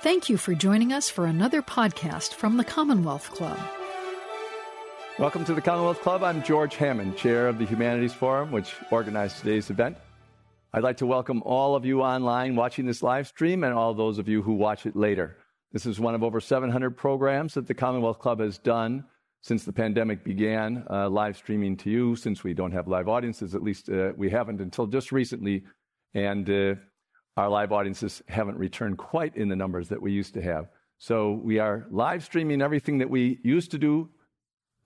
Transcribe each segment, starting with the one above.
Thank you for joining us for another podcast from the Commonwealth Club. Welcome to the Commonwealth Club. I'm George Hammond, chair of the Humanities Forum, which organized today's event. I'd like to welcome all of you online watching this live stream and all those of you who watch it later. This is one of over 700 programs that the Commonwealth Club has done since the pandemic began, uh, live streaming to you. Since we don't have live audiences, at least uh, we haven't until just recently. And uh, our live audiences haven't returned quite in the numbers that we used to have. So we are live streaming everything that we used to do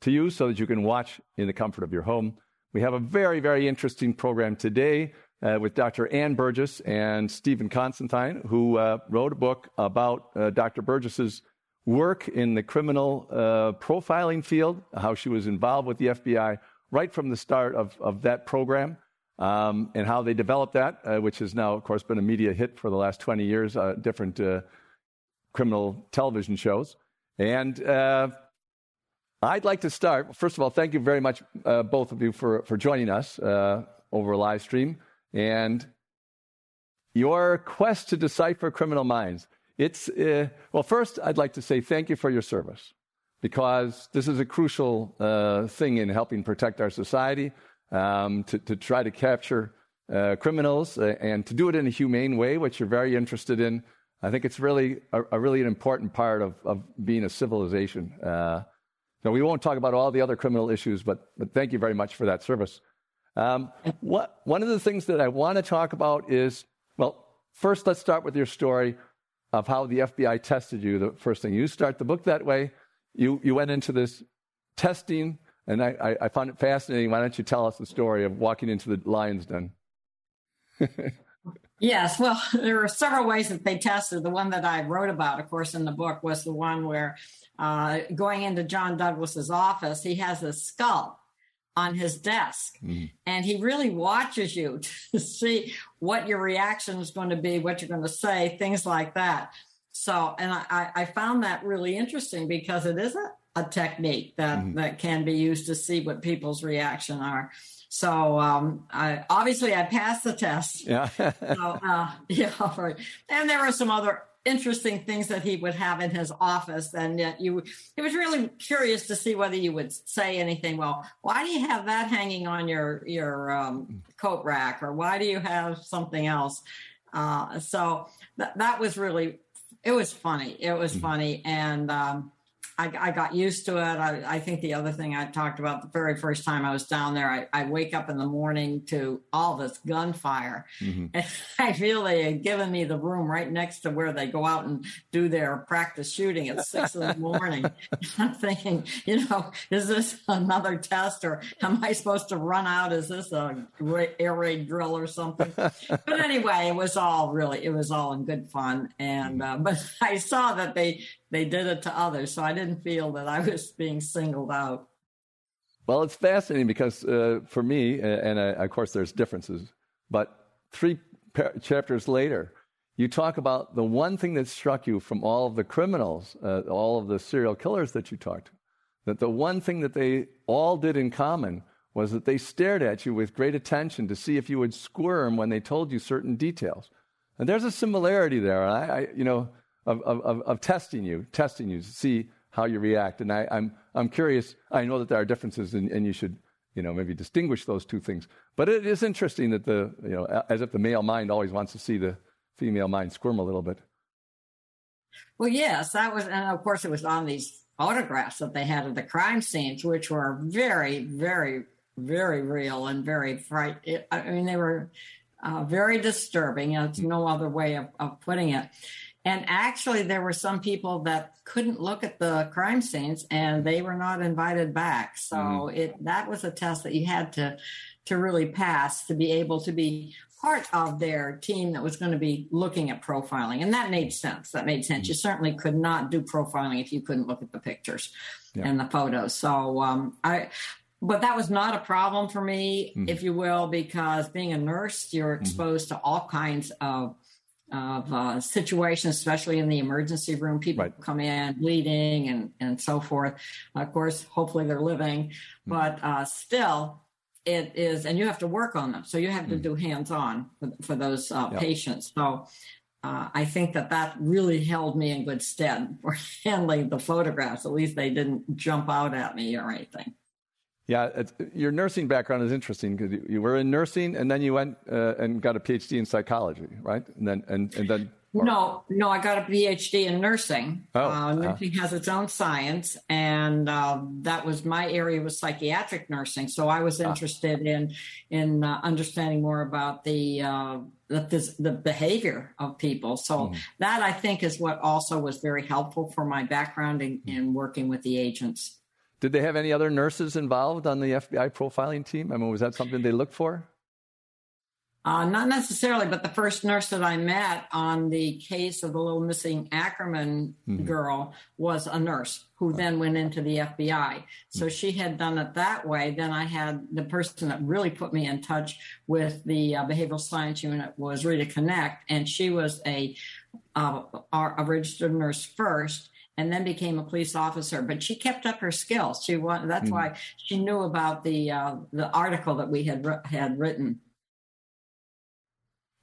to you so that you can watch in the comfort of your home. We have a very, very interesting program today uh, with Dr. Ann Burgess and Stephen Constantine, who uh, wrote a book about uh, Dr. Burgess's work in the criminal uh, profiling field, how she was involved with the FBI right from the start of, of that program um, and how they developed that, uh, which has now, of course, been a media hit for the last 20 years, uh, different uh, criminal television shows. And uh, I'd like to start. First of all, thank you very much, uh, both of you, for, for joining us uh, over a live stream. And your quest to decipher criminal minds. It's, well, first, I'd like to say thank you for your service because this is a crucial thing in helping protect our society um, to, to, try to capture uh, criminals uh, and to do it in a humane way, which you're very interested in. I think it's really a, a really an important part of, of being a civilization. Uh, so we won't talk about all the other criminal issues, but, but thank you very much for that service. Um, what, one of the things that I want to talk about is, well, first let's start with your story of how the FBI tested you. The first thing you start the book that way. You you went into this testing and I, I, found it fascinating. Why don't you tell us the story of walking into the lion's den? yes, well, there were several ways that they tested. The one that I wrote about, of course, in the book was the one where uh, going into John Douglas's office, he has a skull on his desk mm. and he really watches you to see what your reaction is going to be, what you're going to say, things like that. So, and I, I found that really interesting because it isn't a technique that mm-hmm. that can be used to see what people's reaction are. So um, I, obviously, I passed the test. Yeah, so, uh, yeah, right. And there were some other interesting things that he would have in his office, and yet you, he was really curious to see whether you would say anything. Well, why do you have that hanging on your your um, coat rack, or why do you have something else? Uh, so th- that was really, it was funny. It was mm-hmm. funny, and. Um, I, I, got used to it. I, I, think the other thing I talked about the very first time I was down there, I, I wake up in the morning to all this gunfire. Mm-hmm. And I feel they had given me the room right next to where they go out and do their practice shooting at six in the morning. I'm thinking, you know, is this another test or am I supposed to run out? Is this a air raid drill or something? but anyway, it was all really, it was all in good fun. And, uh, but I saw that they they did it to others. So I didn't feel that I was being singled out. Well, it's fascinating because uh, for me, and uh, of course there's differences, but three chapters later, you talk about the one thing that struck you from all of the criminals, uh, all of the serial killers that you talked to, that the one thing that they all did in common was that they stared at you with great attention to see if you would squirm when they told you certain details. And there's a similarity there. I, I you know, of, of, of testing you, testing you to see how you react. And I, I'm, I'm curious. I know that there are differences, and, and you should you know maybe distinguish those two things. But it is interesting that the you know as if the male mind always wants to see the female mind squirm a little bit. Well, yes, that was, and of course, it was on these photographs that they had of the crime scenes, which were very, very, very real and very fright. I mean, they were uh, very disturbing. It's no other way of, of putting it. And actually, there were some people that couldn't look at the crime scenes, and they were not invited back. So mm-hmm. it that was a test that you had to to really pass to be able to be part of their team that was going to be looking at profiling, and that made sense. That made sense. Mm-hmm. You certainly could not do profiling if you couldn't look at the pictures yeah. and the photos. So um, I but that was not a problem for me, mm-hmm. if you will, because being a nurse, you're mm-hmm. exposed mm-hmm. to all kinds of of uh, situations, especially in the emergency room. People right. come in bleeding and, and so forth. Of course, hopefully they're living, mm. but uh, still, it is, and you have to work on them. So you have to mm. do hands on for, for, those uh, yep. patients. So uh, I think that that really held me in good stead for handling the photographs. At least they didn't jump out at me or anything. Yeah, your nursing background is interesting because you, you, were in nursing and then you went uh, and got a PhD in psychology, right? And then and, and then or... No, no, I got a PhD in nursing. Oh, uh, nursing has its own science, and uh, that was my area was psychiatric nursing. So I was ah. interested in in uh, understanding more about the uh, the, the behavior of people. So mm. that I think is what also was very helpful for my background in, in working with the agents. Did they have any other nurses involved on the FBI profiling team? I mean, was that something they looked for? Uh, not necessarily, but the first nurse that I met on the case of the little missing Ackerman mm-hmm. girl was a nurse who then went into the FBI. So mm-hmm. she had done it that way. Then I had the person that really put me in touch with the uh, behavioral science unit was Rita Connect, and she was a uh, a registered nurse first and then became a police officer. But she kept up her skills. She was, that's mm. why she knew about the uh, the article that we had had written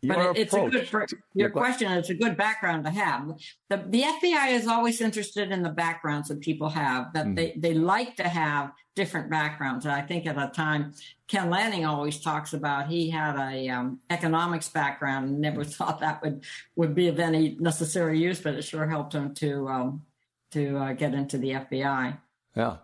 but it's a good for your question. It's a good background to have. The, the FBI is always interested in the backgrounds that people have. That mm they they like to have different backgrounds. And I think at a time, Ken Lanning always talks about he had a um, economics background. and Never thought that would would be of any necessary use, but it sure helped him to um, to uh, get into the FBI. Yeah.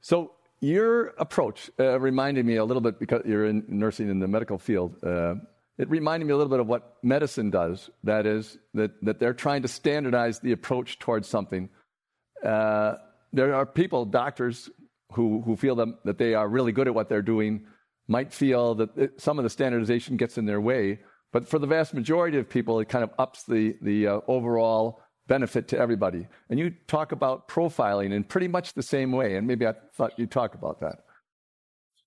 So your approach uh, reminded me a little bit because you're in nursing in the medical field. Uh, it reminded me a little bit of what medicine does. That is, that, that they're trying to standardize the approach towards something. Uh, there are people, doctors, who, who feel that, that they are really good at what they're doing, might feel that it, some of the standardization gets in their way. But for the vast majority of people, it kind of ups the, the uh, overall benefit to everybody. And you talk about profiling in pretty much the same way. And maybe I thought you'd talk about that.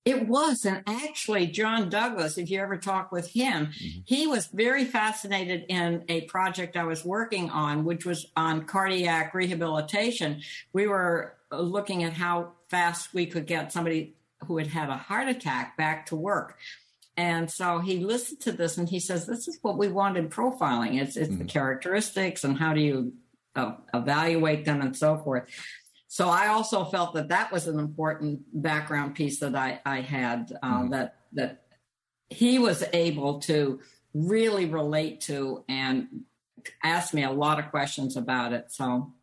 It was. And actually, John Douglas, if you ever talk with him, mm-hmm. he was very fascinated in a project I was working on, which was on cardiac rehabilitation. We were looking at how fast we could get somebody who had had a heart attack back to work. And so he listened to this and he says, This is what we want in profiling. It's, it's mm-hmm. the characteristics and how do you uh, evaluate them and so forth. So I also felt that that was an important background piece that I, I had uh, mm-hmm. that that he was able to really relate to and ask me a lot of questions about it. So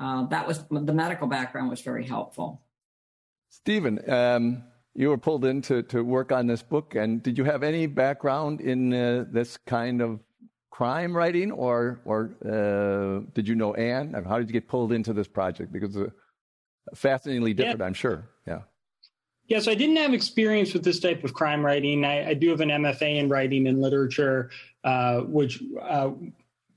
uh, that was the medical background was very helpful. Stephen, um, you were pulled in to, to work on this book, and did you have any background in uh, this kind of crime writing, or or uh, did you know Ann? How did you get pulled into this project? Because it's fascinatingly different, yeah. I'm sure. Yeah. Yeah, so I didn't have experience with this type of crime writing. I, I do have an MFA in writing and literature, uh, which uh,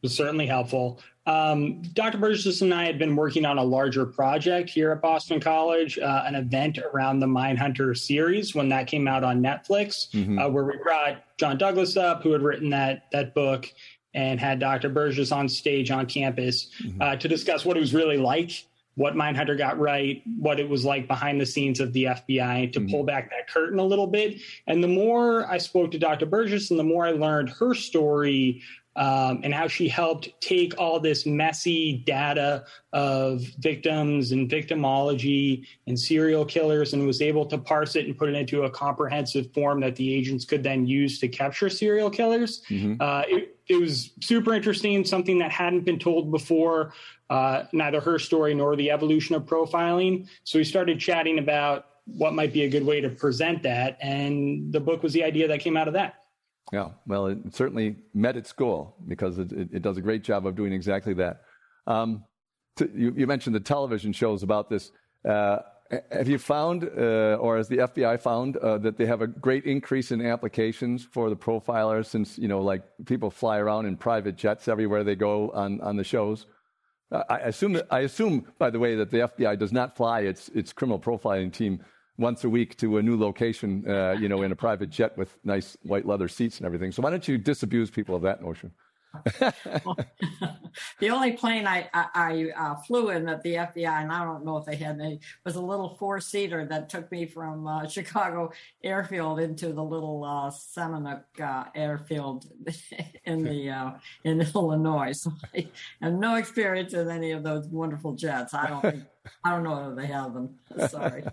was certainly helpful. Um, Dr. Burgess and I had been working on a larger project here at Boston College, uh, an event around the Mindhunter series when that came out on Netflix, mm-hmm. uh, where we brought John Douglas up, who had written that that book, and had Dr. Burgess on stage on campus mm-hmm. uh, to discuss what it was really like what Mindhunter got right, what it was like behind the scenes of the FBI to mm-hmm. pull back that curtain a little bit. And the more I spoke to Dr. Burgess and the more I learned her story um, and how she helped take all this messy data of victims and victimology and serial killers and was able to parse it and put it into a comprehensive form that the agents could then use to capture serial killers. Mm-hmm. Uh, it, it was super interesting, something that hadn't been told before uh, neither her story nor the evolution of profiling. So we started chatting about what might be a good way to present that. And the book was the idea that came out of that. Yeah, well, it certainly met its goal because it, it, it does a great job of doing exactly that. Um, to, you, you, mentioned the television shows about this. Uh, have you found, uh, or has the FBI found, uh, that they have a great increase in applications for the profiler since, you know, like people fly around in private jets everywhere they go on, on the shows? I assume, I assume, by the way, that the FBI does not fly its, its criminal profiling team once a week to a new location, uh, you know, in a private jet with nice white leather seats and everything. So why don't you disabuse people of that notion? the only plane I, I, I uh, flew in at the FBI, and I don't know if they had any, was a little four seater that took me from uh, Chicago Airfield into the little uh, uh, Airfield in the uh, in Illinois. So I have no experience with any of those wonderful jets. I don't think, I don't know whether they have them. Sorry.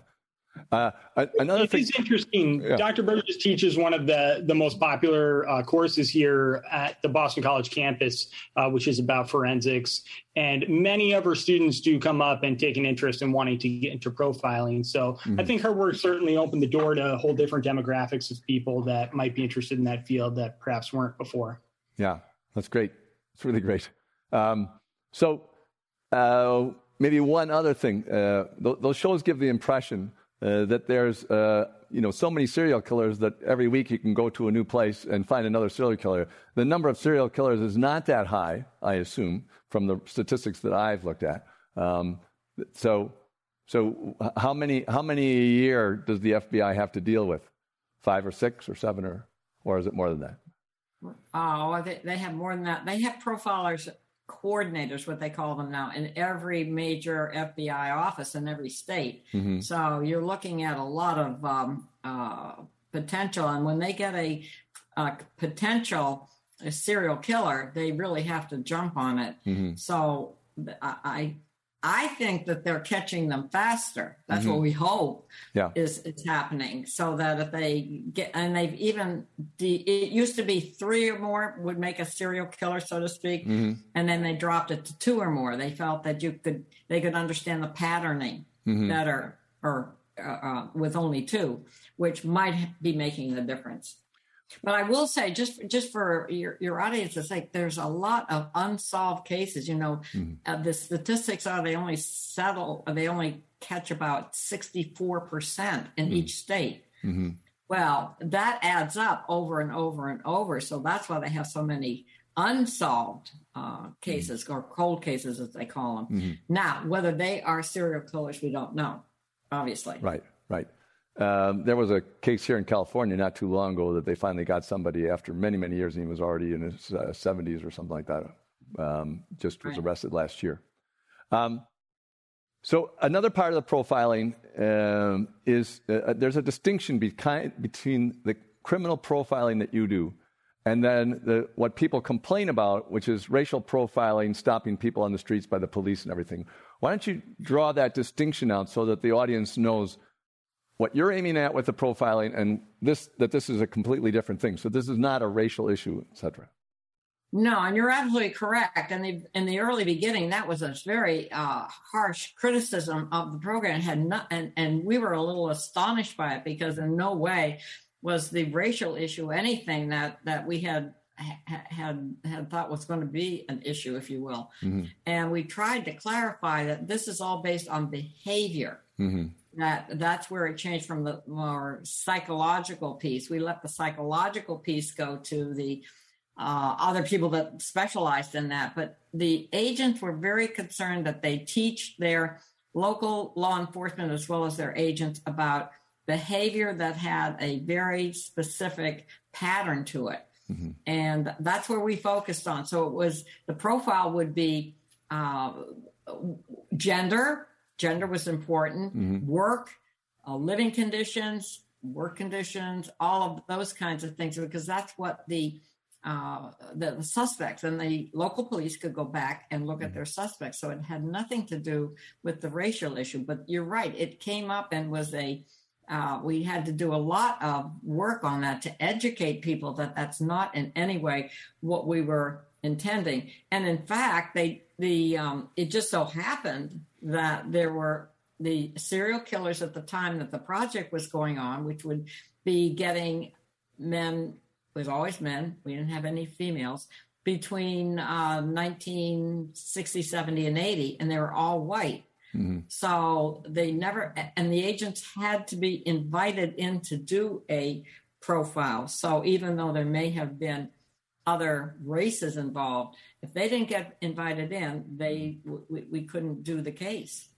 Uh, another it thing is interesting. Yeah. Dr. Burgess teaches one of the the most popular uh, courses here at the Boston College campus, uh, which is about forensics. And many of her students do come up and take an interest in wanting to get into profiling. So I think her work certainly opened the door to a whole different demographics of people that might be interested in that field that perhaps weren't before. Yeah, that's great. It's really great. Um, so, uh, maybe one other thing. Uh, th- those shows give the impression uh, that there's, uh, you know, so many serial killers that every week you can go to a new place and find another serial killer. The number of serial killers is not that high, I assume, from the statistics that I've looked at. Um, so, so how many how many a year does the FBI have to deal with? Five or six or seven or or is it more than that? Oh, they, they have more than that. They have profilers, coordinators, what they call them now, in every major FBI office in every state. Mm-hmm. So you're looking at a lot of um, uh, potential. And when they get a, a potential a serial killer, they really have to jump on it. Mm-hmm. So I, I I think that they're catching them faster. That's Mm-hmm. what we hope Yeah. is is happening. So that if they get and they've even de, it used to be three or more would make a serial killer, so to speak, Mm-hmm. and then they dropped it to two or more. They felt that you could they could understand the patterning better, or uh, uh, with only two, which might be making the difference. But I will say, just just for your, your audience's sake, there's a lot of unsolved cases. You know, mm-hmm. uh, the statistics are they only settle, they only catch about 64% in mm-hmm. each state. Mm-hmm. Well, that adds up over and over and over. So that's why they have so many unsolved uh, cases or cold cases, as they call them. Now, whether they are serial killers, we don't know, obviously. Right, right. Um, there was a case here in California not too long ago that they finally got somebody after many, many years, and he was already in his uh, 70s or something like that. Um, just was arrested last year. Um, so another part of the profiling um, is uh, there's a distinction between the criminal profiling that you do and then the, what people complain about, which is racial profiling, stopping people on the streets by the police and everything. Why don't you draw that distinction out so that the audience knows what you're aiming at with the profiling and this that this is a completely different thing. So this is not a racial issue, etc. No, and you're absolutely correct. And the, in the early beginning, that was a very uh, harsh criticism of the program. It had not, and, and we were a little astonished by it because in no way was the racial issue anything that that we had had had thought was going to be an issue, if you will. And we tried to clarify that this is all based on behavior that that's where it changed from the more psychological piece. We let the psychological piece go to the uh, other people that specialized in that, but the agents were very concerned that they teach their local law enforcement as well as their agents about behavior that had a very specific pattern to it. And that's where we focused on. So it was the profile would be uh, gender. Gender was important. Work, uh, living conditions, work conditions, all of those kinds of things, because that's what the uh, the, the suspects and the local police could go back and look at their suspects. So it had nothing to do with the racial issue. But you're right; it came up and was a uh, we had to do a lot of work on that to educate people that that's not in any way what we were intending. And in fact, they the um, it just so happened that there were the serial killers at the time that the project was going on, which would be getting men it was always men. We didn't have any females between uh, 1960, 70, and 80, and they were all white. So they never, and the agents had to be invited in to do a profile. So even though there may have been other races involved, if they didn't get invited in, they we, we couldn't do the case.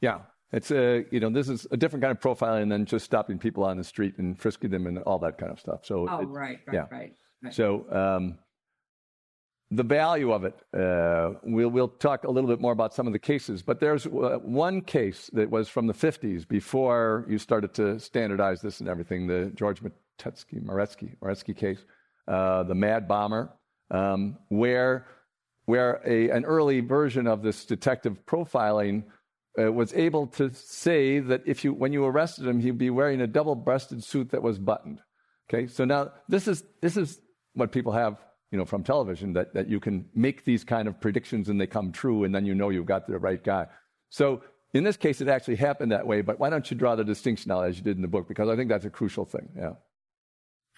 Yeah, it's a you know this is a different kind of profiling than just stopping people on the street and frisking them and all that kind of stuff. So Oh, it- right, right, yeah. right, right. So, um, the value of it. Uh, we'll, we'll talk a little bit more about some of the cases, but there's uh, one case that was from the 50s before you started to standardize this and everything the George Matetsky, Maretsky, Maretsky case, uh, the Mad Bomber, um, where, where a, an early version of this detective profiling uh, was able to say that if you, when you arrested him, he'd be wearing a double breasted suit that was buttoned. Okay, so now this is, this is what people have you know, from television that, that you can make these kind of predictions and they come true, and then you know you've got the right guy. So in this case, it actually happened that way. But why don't you draw the distinction now, as you did in the book? Because I think that's a crucial thing. Yeah.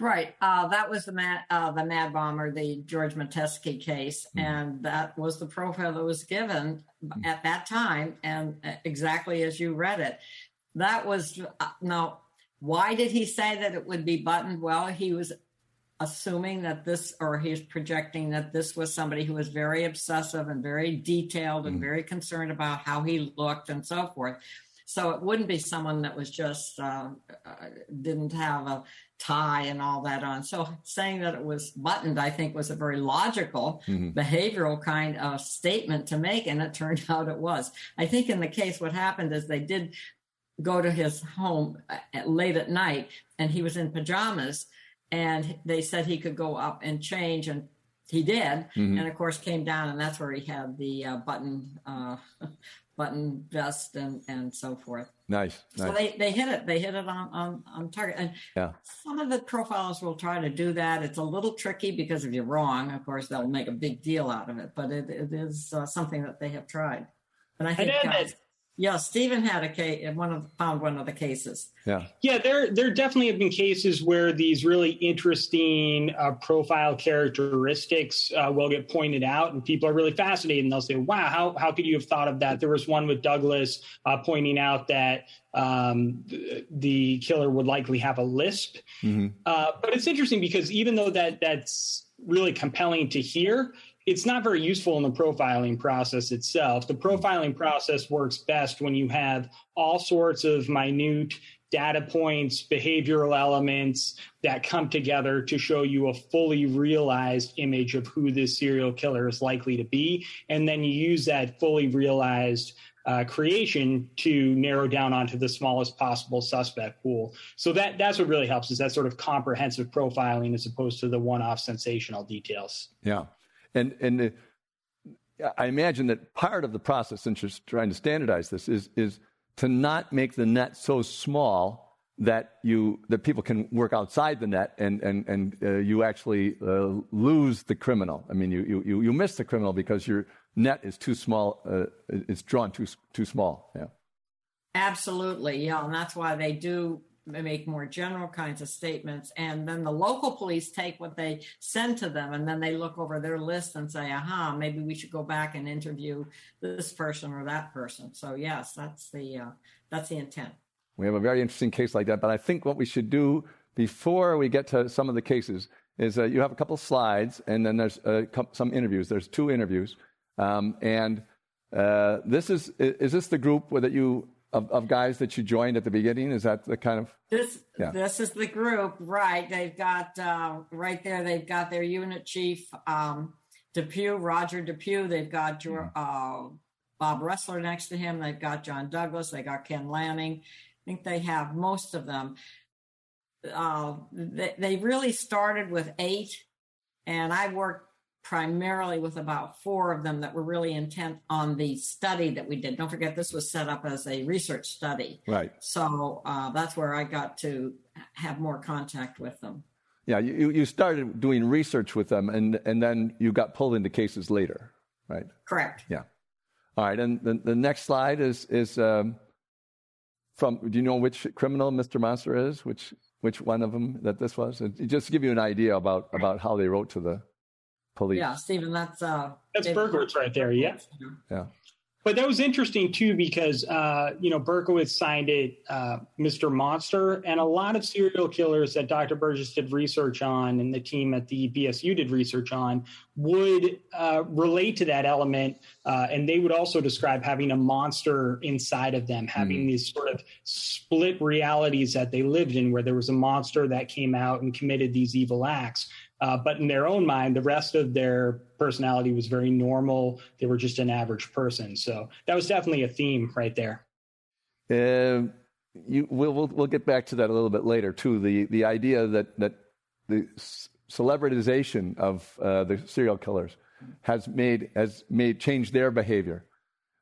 Right. Uh, that was the mad, uh, the mad bomber, the George Metesky case, mm and that was the profile that was given mm at that time, and uh, exactly as you read it. That was uh, now. Why did he say that it would be buttoned? Well, he was assuming that this, or he's projecting that this was somebody who was very obsessive and very detailed and mm. very concerned about how he looked and so forth. So it wouldn't be someone that was just uh, uh, didn't have a tie and all that on. So saying that it was buttoned, I think, was a very logical mm-hmm. behavioral kind of statement to make, and it turned out it was. I think in the case, what happened is they did go to his home uh, late at night, and he was in pajamas and they said he could go up and change and he did mm-hmm. and of course came down and that's where he had the uh, button uh, button vest and and so forth. Nice, nice, so they they hit it they hit it on on, on target. And yeah. some of the profiles will try to do that. It's a little tricky because if you're wrong of course they'll make a big deal out of it but it, it is uh, something that they have tried. And i think yeah, Stephen had a case. One of found one of the cases. Yeah, yeah. There, there definitely have been cases where these really interesting uh, profile characteristics uh, will get pointed out, and people are really fascinated, and they'll say, "Wow, how how could you have thought of that?" There was one with Douglas uh, pointing out that um, the, the, killer would likely have a lisp. Mm-hmm. Uh, but it's interesting because even though that that's really compelling to hear it's not very useful in the profiling process itself. The profiling process works best when you have all sorts of minute data points, behavioral elements that come together to show you a fully realized image of who this serial killer is likely to be. And then you use that fully realized uh, creation to narrow down onto the smallest possible suspect pool. So that that's what really helps is that sort of comprehensive profiling as opposed to the one-off sensational details. Yeah. And, and the, I imagine that part of the process, since you're trying to standardize this, is, is to not make the net so small that you that people can work outside the net and and and uh, you actually uh, lose the criminal. I mean, you, you you miss the criminal because your net is too small. Uh, it's drawn too too small. Yeah. Absolutely, yeah, and that's why they do make more general kinds of statements. And then the local police take what they send to them and then they look over their list and say, aha, maybe we should go back and interview this person or that person. So yes, that's the, uh, that's the intent. We have a very interesting case like that. But I think what we should do before we get to some of the cases is uh, you have a couple slides and then there's uh, some interviews. There's two interviews. Um, and uh, this is, is this the group that you of, of guys that you joined at the beginning? Is that the kind of this? Yeah. This is the group, right? They've got uh, right there. They've got their unit chief, um, Depue, Roger Depue. They've got mm-hmm. uh, Bob Ressler next to him. They've got John Douglas. They got Ken Lanning. I think they have most of them. Uh, they, they really started with eight, and I worked primarily with about four of them that were really intent on the study that we did. Don't forget, this was set up as a research study. Right. So uh, that's where I got to have more contact with them. Yeah, you, you started doing research with them, and, and then you got pulled into cases later, right? Correct. Yeah. All right, and the, the next slide is is um, from. Do you know which criminal Mr. Monster is? Which which one of them that this was? just to give you an idea about about how they wrote to the police. Yeah, Stephen, that's uh, that's Berkowitz right there. Yeah, yeah. But that was interesting too because uh, you know Berkowitz signed it uh, Mr. Monster, and a lot of serial killers that Dr. Burgess did research on, and the team at the BSU did research on, would uh, relate to that element, uh, and they would also describe having a monster inside of them, having mm. these sort of split realities that they lived in, where there was a monster that came out and committed these evil acts. Uh, but in their own mind, the rest of their personality was very normal. They were just an average person. So that was definitely a theme right there. Uh, you, we'll, we'll, we'll get back to that a little bit later too. The the idea that that the celebritization of uh, the serial killers has made has made changed their behavior.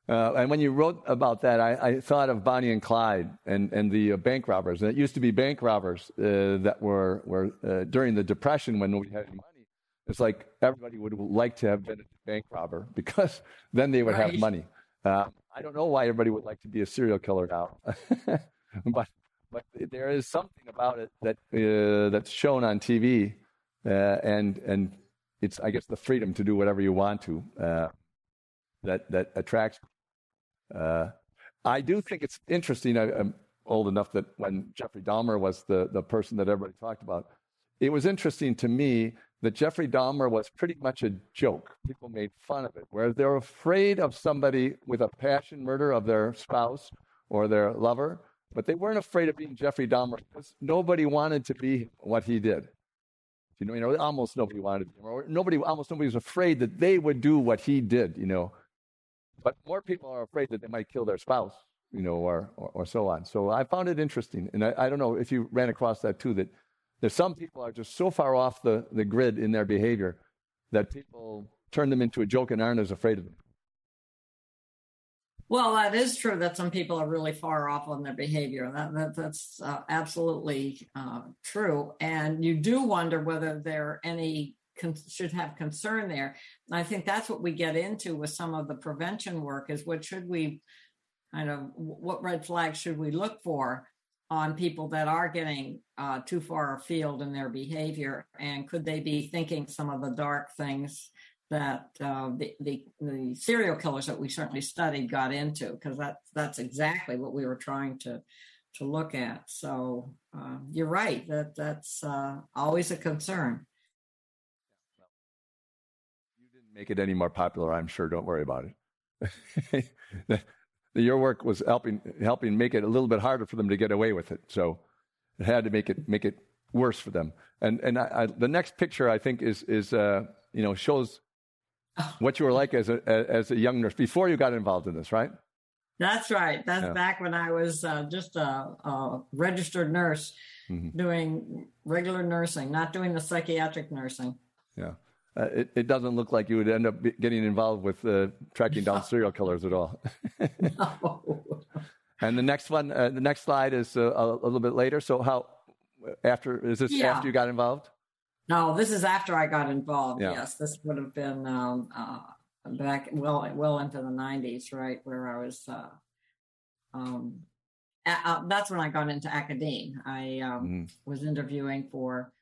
Uh, and when you wrote about that, I, I, thought of Bonnie and Clyde and, and the uh, bank robbers. And it used to be bank robbers uh, that were, were uh, during the Depression when we had money. It's like everybody would like to have been a bank robber because then they would right. have money. Uh, I don't know why everybody would like to be a serial killer now, but but there is something about it that uh, that's shown on TV, and and it's I guess the freedom to do whatever you want to that that attracts uh, I do think it's interesting. I, am old enough that when Jeffrey Dahmer was the, the person that everybody talked about, it was interesting to me that Jeffrey Dahmer was pretty much a joke. People made fun of it, where they're afraid of somebody with a passion murder of their spouse or their lover, but they weren't afraid of being Jeffrey Dahmer because nobody wanted to be what he did. You know, you know, almost nobody wanted to be, or nobody, almost nobody was afraid that they would do what he did. You know, but more people are afraid that they might kill their spouse, you know, or, or, or so on. So I found it interesting. And I, I, don't know if you ran across that too, that there's some people are just so far off the, the grid in their behavior that people turn them into a joke and aren't as afraid of them. Well, that is true that some people are really far off on their behavior. That, that that's uh, absolutely uh, true. And you do wonder whether there are any con- should have concern there. And I think that's what we get into with some of the prevention work is what should we kind of what red flags should we look for on people that are getting uh, too far afield in their behavior? And could they be thinking some of the dark things that uh, the, the, the serial killers that we certainly studied got into? Because that's that's exactly what we were trying to to look at. So uh, you're right that that's uh, always a concern make it any more popular, I'm sure. Don't worry about it. Your work was helping helping make it a little bit harder for them to get away with it. So it had to make it make it worse for them. And and I, I, the next picture I think is is uh, you know shows what you were like as a as a young nurse before you got involved in this, right? That's right. That's yeah. back when I was uh, just a, a, registered nurse mm-hmm. doing regular nursing, not doing the psychiatric nursing. Yeah uh, it, it, doesn't look like you would end up getting involved with uh, tracking down serial killers at all. no. And the next one, uh, the next slide is uh, a, a, little bit later. So how after is this yeah. after you got involved? No, this is after I got involved. Yeah. Yes, this would have been um, uh, back well well into the '90s, right, where I was. Uh, um, that's when I got into academe. I um, mm. was interviewing for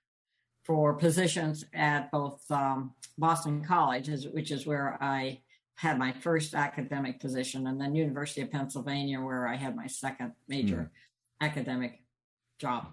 for positions at both um, Boston College, which is where I had my first academic position, and then University of Pennsylvania, where I had my second major mm. academic job.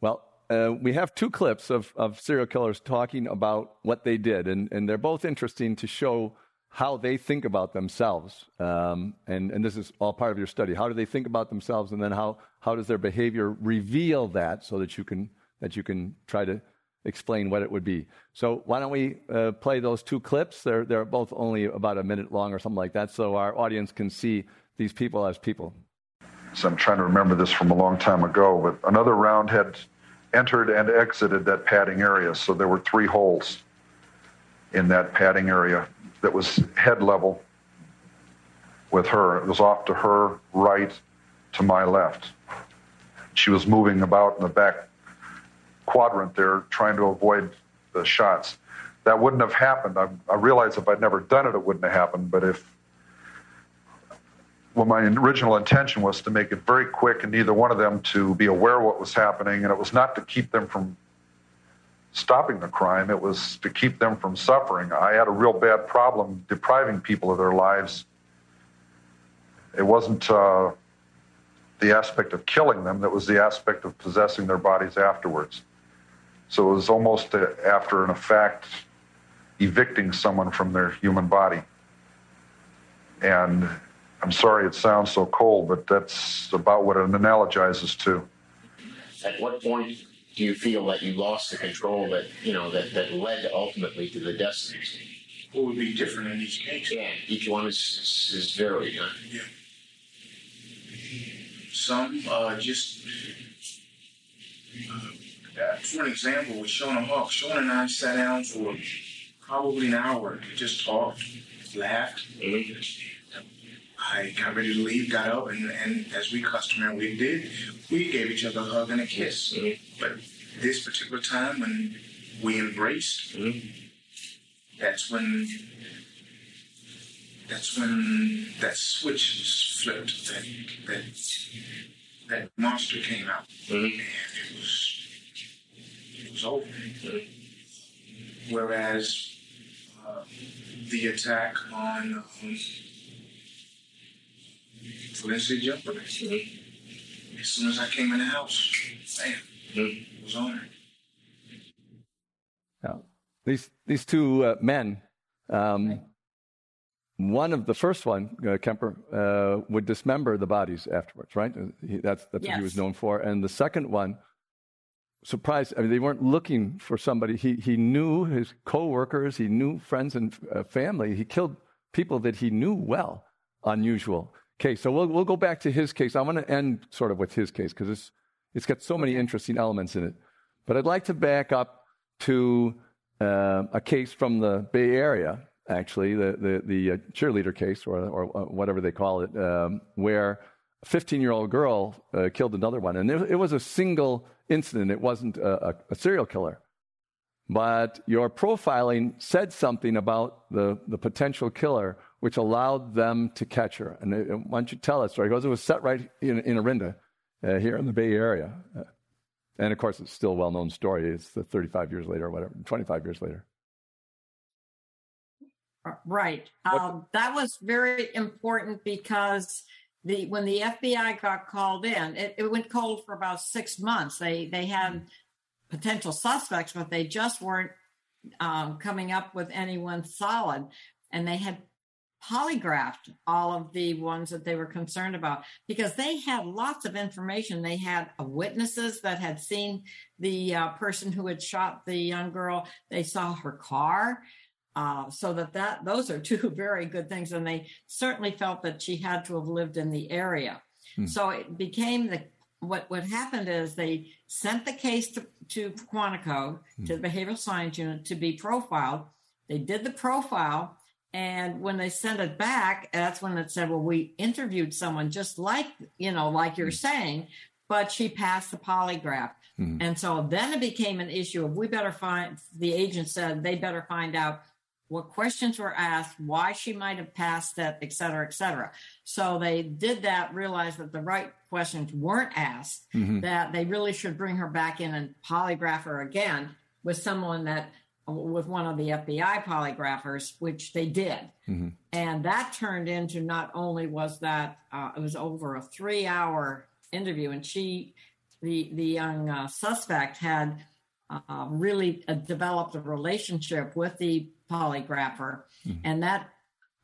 Well, uh, we have two clips of, of serial killers talking about what they did, and, and they're both interesting to show how they think about themselves. Um, and, and this is all part of your study. How do they think about themselves, and then how, how does their behavior reveal that so that you can that you can try to explain what it would be. So why don't we uh, play those two clips? They're, they're both only about a minute long or something like that, so our audience can see these people as people. So I'm trying to remember this from a long time ago, but another round had entered and exited that padding area. So there were three holes in that padding area that was head level with her. It was off to her right, to my left. She was moving about in the back quadrant there trying to avoid the shots. That wouldn't have happened. I, I realize if I'd never done it, it wouldn't have happened. But if well, my original intention was to make it very quick and neither one of them to be aware what was happening, and it was not to keep them from stopping the crime, it was to keep them from suffering. I had a real bad problem depriving people of their lives. It wasn't uh, the aspect of killing them, that was the aspect of possessing their bodies afterwards. So it was almost a, after an effect evicting someone from their human body. And I'm sorry it sounds so cold, but that's about what it analogizes to. At what point do you feel that you lost the control that you know that that led ultimately to the deaths? What would be different in each case? Yeah, each one is is varied. Huh? Yeah. Some uh, just. Uh, for an example, with Shona Hawk, Shona and I sat down for probably an hour, just talked, laughed. Mm-hmm. I got ready to leave, got up, and, and as we customarily did, we gave each other a hug and a kiss. Mm-hmm. But this particular time, when we embraced, mm-hmm. that's when that's when that switch was flipped. That that that monster came out, and it was was over. Whereas uh, the attack on um, Felicity Jumper, mm-hmm. as soon as I came in the house, bam, mm-hmm. it was on her. Now, these these two uh, men. Um, one of the first one, uh, Kemper, uh, would dismember the bodies afterwards, right? Uh, he, that's that's yes. what he was known for. And the second one, surprised, I mean, they weren't looking for somebody. He, he knew his coworkers, he knew friends and uh, family. He killed people that he knew well. Unusual case. So we'll, we'll go back to his case. I want to end sort of with his case because it's, it's got so many interesting elements in it. But I'd like to back up to uh, a case from the Bay Area actually, the, the, the uh, cheerleader case, or, or uh, whatever they call it, um, where a 15 year old girl uh, killed another one. And it, it, was a single incident, it wasn't a, a, serial killer. But your profiling said something about the, the potential killer, which allowed them to catch her. And it, why don't you tell that story? Because it was set right in, in Orinda, uh, here in the Bay Area. Uh, and of course, it's still a well known story. It's the 35 years later, or whatever, 25 years later. Right. Um, that was very important because the when the FBI got called in, it, it, went cold for about six months. They they had mm-hmm. potential suspects, but they just weren't um, coming up with anyone solid, and they had polygraphed all of the ones that they were concerned about because they had lots of information. They had witnesses that had seen the uh, person who had shot the young girl. They saw her car. Uh, so that that those are two very good things, and they certainly felt that she had to have lived in the area. Hmm. So it became the what what happened is they sent the case to to Quantico hmm. to the behavioral science unit to be profiled. They did the profile, and when they sent it back, that's when it said, "Well, we interviewed someone just like you know, like you're hmm. saying." But she passed the polygraph. And so then it became an issue of we better find, the agent said they better find out what questions were asked, why she might have passed it, et cetera, et cetera. So they did that, realized that the right questions weren't asked, mm-hmm. that they really should bring her back in and polygraph her again with someone that, with one of the FBI polygraphers, which they did. Mm-hmm. And that turned into not only was that, uh, it was over a three hour interview, and she, the, the young uh, suspect had uh, really uh, developed a relationship with the polygrapher. Mm-hmm. And that,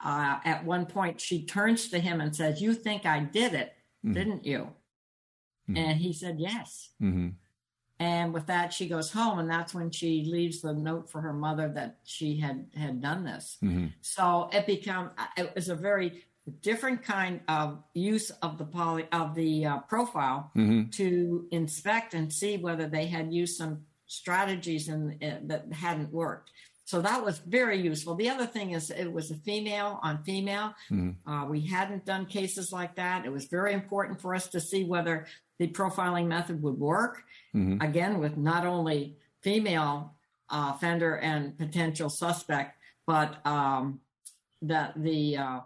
uh, at one point, she turns to him and says, You think I did it, mm-hmm. didn't you? Mm-hmm. And he said, Yes. Mm-hmm. And with that, she goes home, and that's when she leaves the note for her mother that she had had done this. Mm-hmm. So it become uh, it was a very different kind of use of the poly of the uh, profile mm-hmm. to inspect and see whether they had used some strategies in, in, that hadn't worked. So that was very useful. The other thing is it was a female on female. Mm-hmm. Uh, we hadn't done cases like that. It was very important for us to see whether the profiling method would work. Mm-hmm. Again, with not only female uh, offender and potential suspect, but um, that the uh,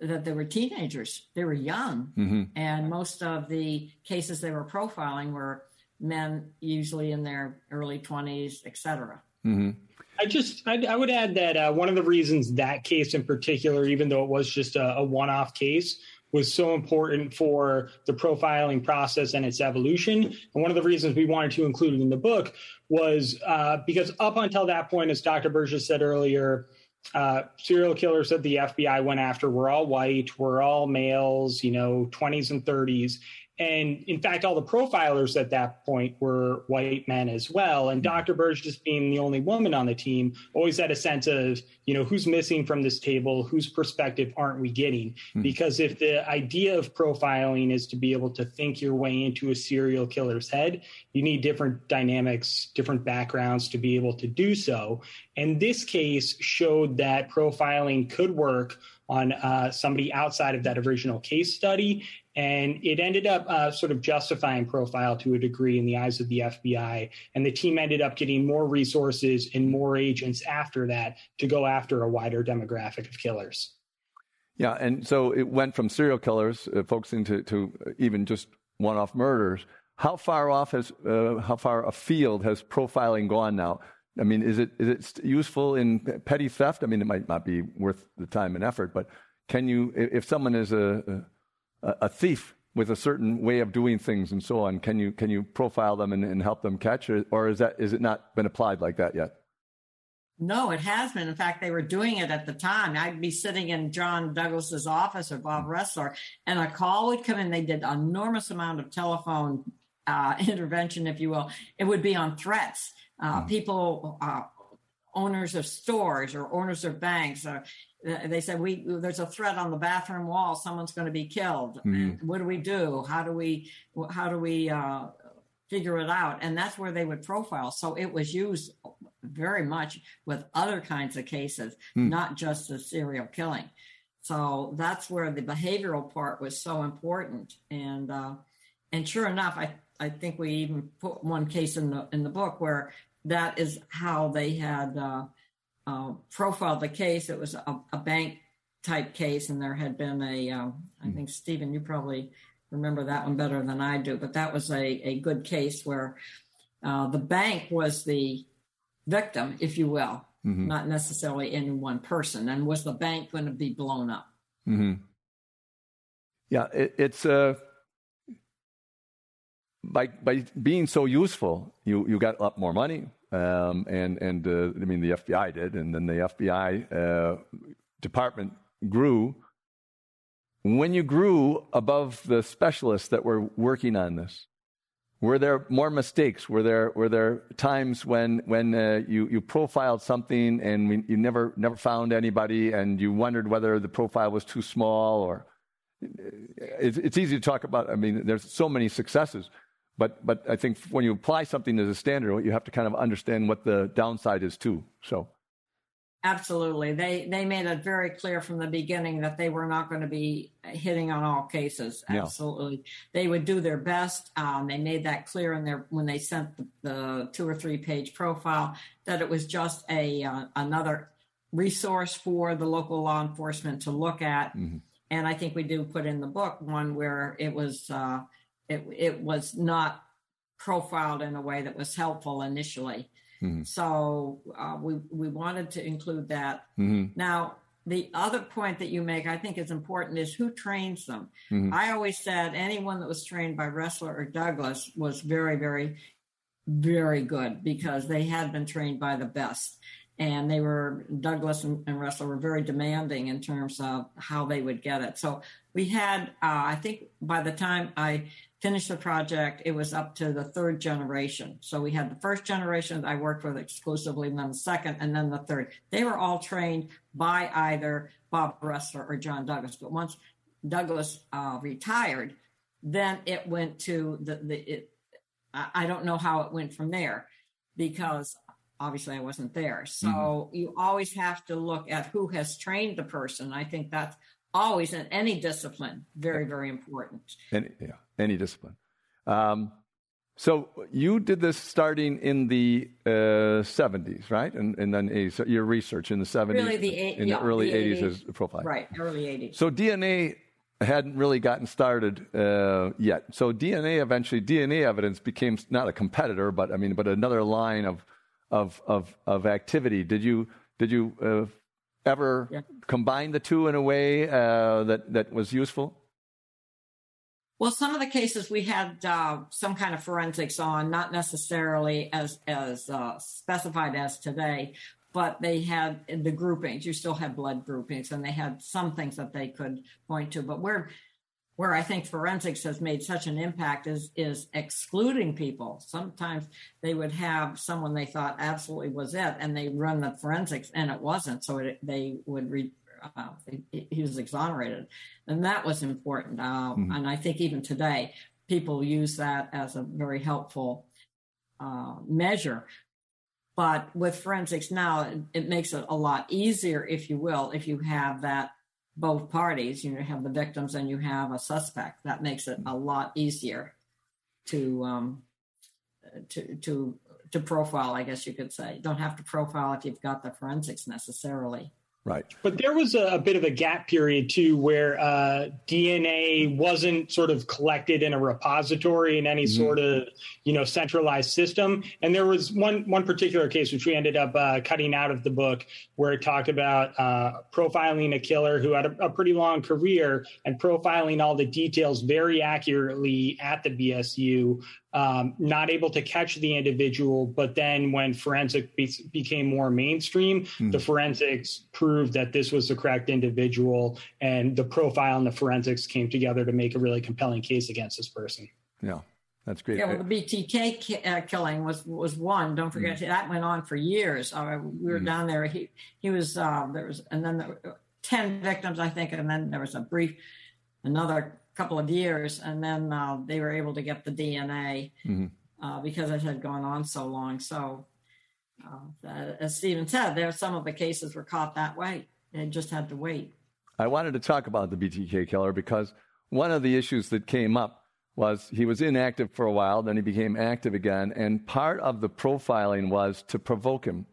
that they were teenagers. They were young, mm-hmm. and most of the cases they were profiling were men, usually in their early twenties, etc. Mm-hmm. I just I, I would add that uh, one of the reasons that case in particular, even though it was just a, a one-off case, was so important for the profiling process and its evolution. And one of the reasons we wanted to include it in the book was uh, because up until that point, as Dr. Burgess said earlier, uh, serial killers that the FBI went after were all white, were all males, you know, 20s and 30s. And in fact, all the profilers at that point were white men as well. And Dr. Burgess, being the only woman on the team, always had a sense of, you know, who's missing from this table, whose perspective aren't we getting? Hmm. Because if the idea of profiling is to be able to think your way into a serial killer's head, you need different dynamics, different backgrounds to be able to do so. And this case showed that profiling could work on uh, somebody outside of that original case study. And it ended up uh, sort of justifying profile to a degree in the eyes of the FBI. And the team ended up getting more resources and more agents after that to go after a wider demographic of killers. Yeah, and so it went from serial killers uh, focusing to, to even just one-off murders. How far off has, uh, how far afield has profiling gone now? I mean, is it is it useful in petty theft? I mean, it might not be worth the time and effort, but can you, if someone is a a, a thief with a certain way of doing things and so on, can you can you profile them and, and help them catch, or, or is that is it not been applied like that yet? No, it has been. In fact, they were doing it at the time. I'd be sitting in John Douglas's office or Bob Ressler, and a call would come in. They did an enormous amount of telephone uh, intervention, if you will. It would be on threats uh, mm. people, uh, owners of stores or owners of banks, they said we there's a threat on the bathroom wall. Someone's going to be killed. Mm. What do we do? How do we how do we uh, figure it out? And that's where they would profile. So it was used very much with other kinds of cases, mm. not just the serial killing. So that's where the behavioral part was so important. And uh, and sure enough, I I think we even put one case in the in the book where that is how they had uh, uh, profiled the case. It was a, a, bank type case, and there had been a. Um, I hmm. think Stephen, you probably remember that one better than I do, but that was a, a good case where uh, the bank was the victim, if you will, mm-hmm. not necessarily any one person. And was the bank going to be blown up? Mm-hmm. Yeah, it, it's a. Uh by by being so useful, you you got a lot more money, um, and and uh, I mean the FBI did, and then the FBI uh, department grew. When you grew above the specialists that were working on this, were there more mistakes? Were there were there times when when uh, you you profiled something and we, you never never found anybody, and you wondered whether the profile was too small or? It's, it's easy to talk about. I mean, there's so many successes, but, but I think when you apply something as a standard, you have to kind of understand what the downside is too. So. Absolutely. They they made it very clear from the beginning that they were not going to be hitting on all cases. Absolutely. Yeah. They would do their best. Um, they made that clear in their when they sent the, the, two or three page profile that it was just a uh, another resource for the local law enforcement to look at. Mm-hmm. And I think we do put in the book one where it was uh, it, it was not profiled in a way that was helpful initially. Mm-hmm. So uh, we we wanted to include that. Mm-hmm. Now, the other point that you make, I think, is important is who trains them. Mm-hmm. I always said anyone that was trained by Ressler or Douglas was very, very, very good because they had been trained by the best. And they were, Douglas and, and Ressler were very demanding in terms of how they would get it. So we had, uh, I think by the time I finished the project, it was up to the third generation. So we had the first generation that I worked with exclusively, and then the second, and then the third. They were all trained by either Bob Ressler or John Douglas. But once Douglas uh, retired, then it went to the, the it, I don't know how it went from there because obviously I wasn't there. So mm-hmm. you always have to look at who has trained the person. I think that's always in any discipline very, very important. Any, yeah any discipline. Um, so you did this starting in the uh, 70s, right? And, and then 80s. So your research in the 70s, really the eight, in yeah, the early the 80s, 80s as profile. Right, early 80s. So DNA hadn't really gotten started uh, yet. So DNA eventually, DNA evidence became not a competitor, but I mean, but another line of of of, of activity. Did you did you uh, ever yeah. combine the two in a way uh, that that was useful? Well, some of the cases we had uh, some kind of forensics on, not necessarily as as uh, specified as today, but they had the groupings. You still had blood groupings, and they had some things that they could point to. But where where I think forensics has made such an impact is is excluding people. Sometimes they would have someone they thought absolutely was it, and they run the forensics, and it wasn't. So it, they would read. Uh, he was exonerated, and that was important. Uh, mm-hmm. And I think even today, people use that as a very helpful uh, measure. But with forensics now, it, it, makes it a lot easier, if you will, if you have that both parties. You have the victims and you have a suspect. That makes it a lot easier to um, to to to profile. I guess you could say. Don't have to profile if you've got the forensics necessarily. Right. But there was a, a, bit of a gap period too, where uh, DNA wasn't sort of collected in a repository in any mm-hmm. sort of you know centralized system. And there was one one particular case which we ended up uh, cutting out of the book, where it talked about uh, profiling a killer who had a, a, pretty long career and profiling all the details very accurately at the BSU um, not able to catch the individual. But then when forensic be- became more mainstream, mm. the forensics proved that this was the correct individual, and the profile and the forensics came together to make a really compelling case against this person. Yeah. That's great. Yeah, well, the BTK ki- uh, killing was was one. Don't forget mm. that went on for years. Uh, we were mm. down there. He he was uh, there was, and then there were ten victims, I think, and then there was a brief another couple of years, and then uh, they were able to get the DNA mm-hmm. uh, because it had gone on so long. So, uh, as Stephen said, there some of the cases were caught that way. They just had to wait. I wanted to talk about the BTK killer because one of the issues that came up was he was inactive for a while, then he became active again, and part of the profiling was to provoke him.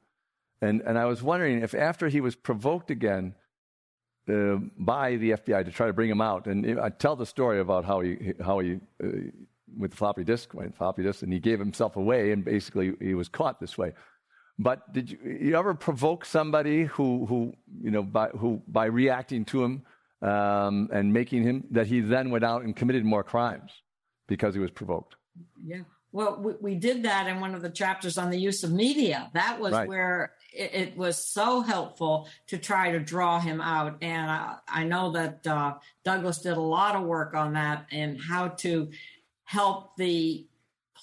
And, and I was wondering if after he was provoked again, uh, by the FBI to try to bring him out. And I tell the story about how he how he uh, with the floppy disk went floppy disk, and he gave himself away, and basically he was caught this way. But did you, you ever provoke somebody who who you know by who by reacting to him um, and making him that he then went out and committed more crimes because he was provoked? Yeah. Well, we, we did that in one of the chapters on the use of media. That was right. where it, it, was so helpful to try to draw him out. And I, I know that uh, Douglas did a lot of work on that and how to help the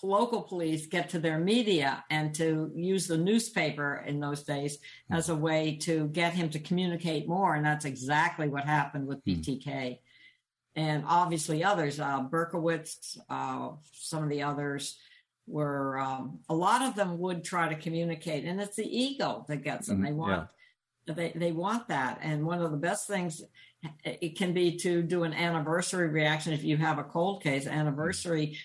local police get to their media and to use the newspaper in those days mm. as a way to get him to communicate more. And that's exactly what happened with mm. BTK. And obviously others, uh, Berkowitz, uh, some of the others, were um, a lot of them would try to communicate and it's the ego that gets them. Mm-hmm. they want yeah. they, they want that and one of the best things it can be to do an anniversary reaction if you have a cold case anniversary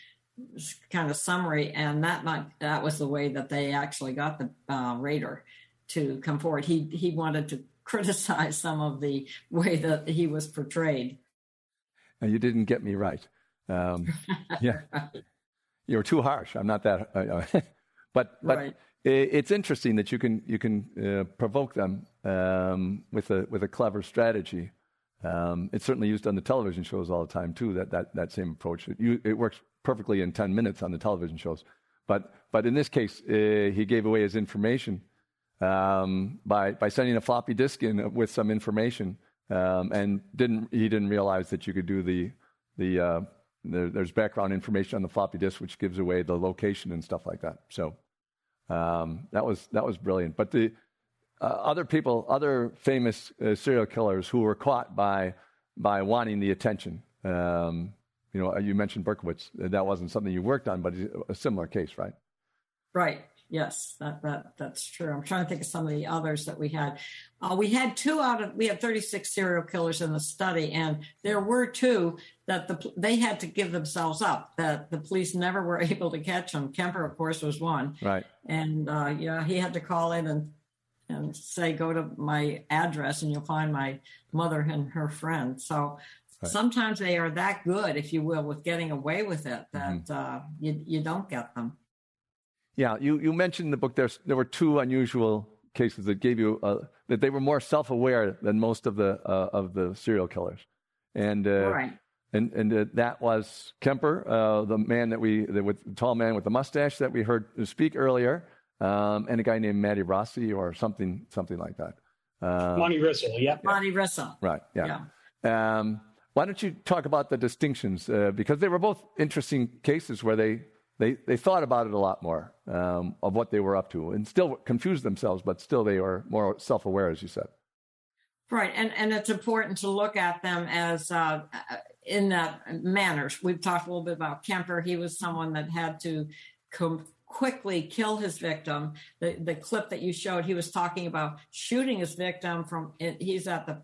kind of summary and that might that was the way that they actually got the uh, Rader to come forward. He he wanted to criticize some of the way that he was portrayed. Now you didn't get me right. Um, yeah you're too harsh. I'm not that. Uh, uh but but right. it's interesting that you can you can uh, provoke them um, with a with a clever strategy. Um, it's certainly used on the television shows all the time too. That that that same approach. It, you, it works perfectly in ten minutes on the television shows. But but in this case, uh, he gave away his information um, by by sending a floppy disk in with some information, um, and didn't he didn't realize that you could do the the uh, there, there's background information on the floppy disk which gives away the location and stuff like that. So um, that was that was brilliant. But the uh, other people, other famous uh, serial killers who were caught by by wanting the attention. Um, you know, you mentioned Berkowitz. That wasn't something you worked on, but a similar case, right? Right. Yes, that, that that's true. I'm trying to think of some of the others that we had. Uh, we had two out of we had 36 serial killers in the study, and there were two that the they had to give themselves up. That the police never were able to catch them. Kemper, of course, was one. Right. And uh, yeah, he had to call in and and say, "Go to my address, and you'll find my mother and her friend." So. Right. Sometimes they are that good, if you will, with getting away with it that mm-hmm. uh, you you don't get them. Yeah, you, you mentioned in the book there's, there were two unusual cases that gave you uh, that they were more self-aware than most of the uh, of the serial killers, and uh, right. and and uh, that was Kemper, uh, the man that we the, with the tall man with the mustache that we heard speak earlier, um, and a guy named Matty Rossi or something something like that. Uh, Monte Rissell, yeah, Monte Rissell, right, yeah. yeah. Um, why don't you talk about the distinctions? Uh, because they were both interesting cases where they, they, they thought about it a lot more um, of what they were up to and still confused themselves, but still they were more self aware, as you said. Right, and and it's important to look at them as uh, in that manner. We've talked a little bit about Kemper. He was someone that had to quickly kill his victim. The the clip that you showed, he was talking about shooting his victim from. He's at the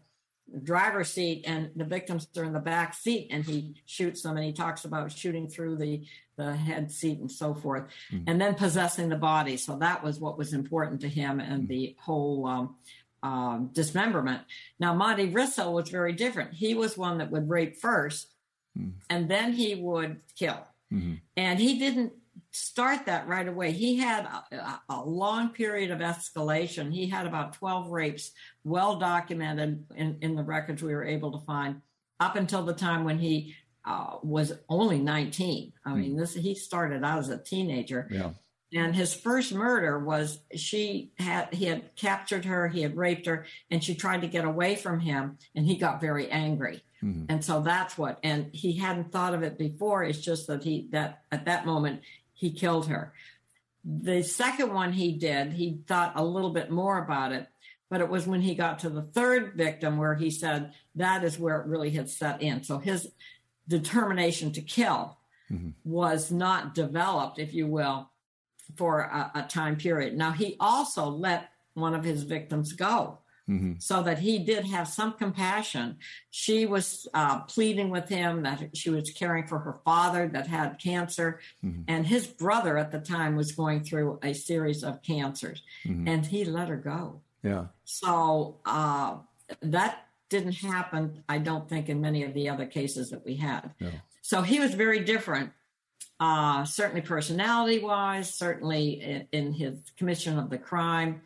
driver's seat and the victims are in the back seat and he shoots them and he talks about shooting through the the head seat and so forth mm. and then possessing the body so that was what was important to him and mm. the whole um, um, dismemberment. Now, Monte Rissell was very different. He was one that would rape first mm. and then he would kill. Mm-hmm. And he didn't start that right away. He had a, a, long period of escalation. He had about 12 rapes, well documented in, in the records we were able to find, up until the time when he uh, was only 19. I mm. mean, this he started out as a teenager. Yeah. And his first murder was she had he had captured her, he had raped her, and she tried to get away from him, and he got very angry. Mm-hmm. And so that's what, and he hadn't thought of it before. It's just that he that at that moment he killed her. The second one he did, he thought a little bit more about it, but it was when he got to the third victim where he said that is where it really had set in. So his determination to kill mm-hmm. was not developed, if you will, for a, a, time period. Now, he also let one of his victims go. Mm-hmm. So that he did have some compassion. She was uh, pleading with him that she was caring for her father that had cancer, mm-hmm. and his brother at the time was going through a series of cancers, mm-hmm. and he let her go. Yeah. So uh, that didn't happen, I don't think, in many of the other cases that we had. So he was very different uh, certainly personality wise, certainly in, in, his commission of the crime,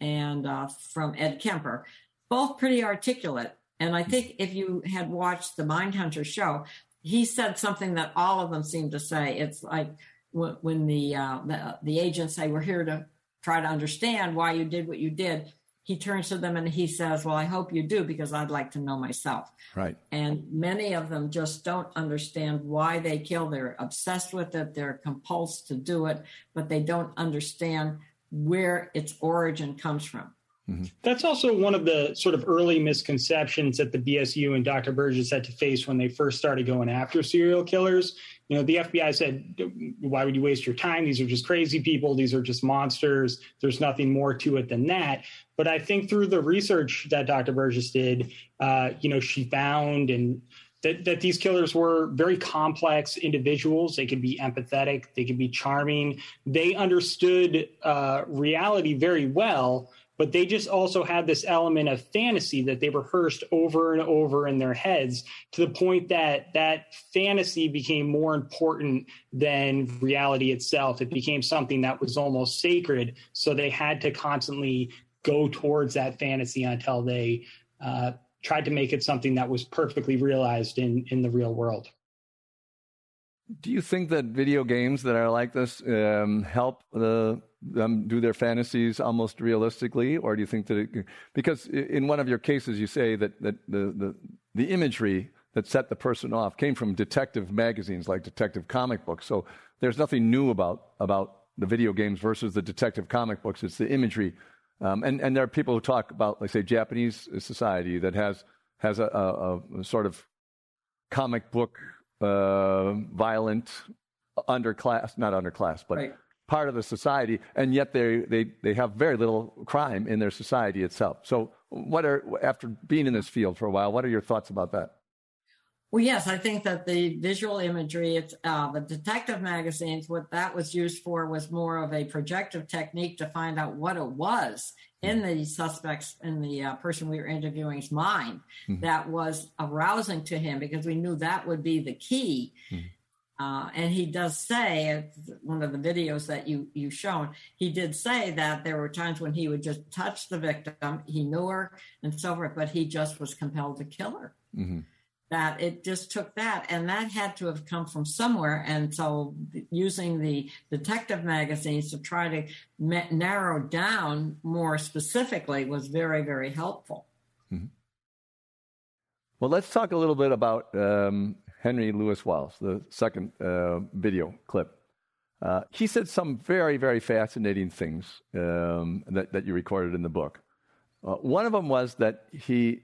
and uh, from Ed Kemper. Both pretty articulate. And I think if you had watched the Mindhunter show, he said something that all of them seem to say. It's like when, when the, uh, the the agents say, "We're here to try to understand why you did what you did." He turns to them and he says, Well, I hope you do because I'd like to know myself. Right. And many of them just don't understand why they kill. They're obsessed with it, they're compulsed to do it, but they don't understand where its origin comes from. Mm-hmm. That's also one of the sort of early misconceptions that the BSU and Dr. Burgess had to face when they first started going after serial killers. You know, the FBI said, why would you waste your time? These are just crazy people. These are just monsters. There's nothing more to it than that. But I think through the research that Dr. Burgess did, uh, you know, she found and that, that these killers were very complex individuals. They could be empathetic, they could be charming. They understood uh, reality very well, but they just also had this element of fantasy that they rehearsed over and over in their heads to the point that that fantasy became more important than reality itself. It became something that was almost sacred. So they had to constantly go towards that fantasy until they uh, tried to make it something that was perfectly realized in in the real world. Do you think that video games that are like this um, help the, them do their fantasies almost realistically, or do you think that it, because in one of your cases you say that that the, the the imagery that set the person off came from detective magazines like Detective Comic Books, so there's nothing new about about the video games versus the detective comic books. It's the imagery um, and, and there are people who talk about, like, say, Japanese society that has, has a, a, a sort of comic book, uh, violent underclass, not underclass, but right. Part of the society, and yet they, they, they have very little crime in their society itself. So, what are, after being in this field for a while, what are your thoughts about that? Well, yes, I think that the visual imagery, it's uh, the detective magazines, what that was used for was more of a projective technique to find out what it was in the suspect's, in the uh, person we were interviewing's mind mm-hmm. that was arousing to him because we knew that would be the key. Mm-hmm. Uh, and he does say, one of the videos that you you shown, he did say that there were times when he would just touch the victim, he knew her and so forth, but he just was compelled to kill her. Mm-hmm that it just took that and that had to have come from somewhere and so using the detective magazines to try to narrow down more specifically was very very helpful mm-hmm. Well, let's talk a little bit about um, Henry Louis Wallace, the second uh, video clip. Uh, he said some very, very fascinating things um, that, that you recorded in the book. Uh, one of them was that he,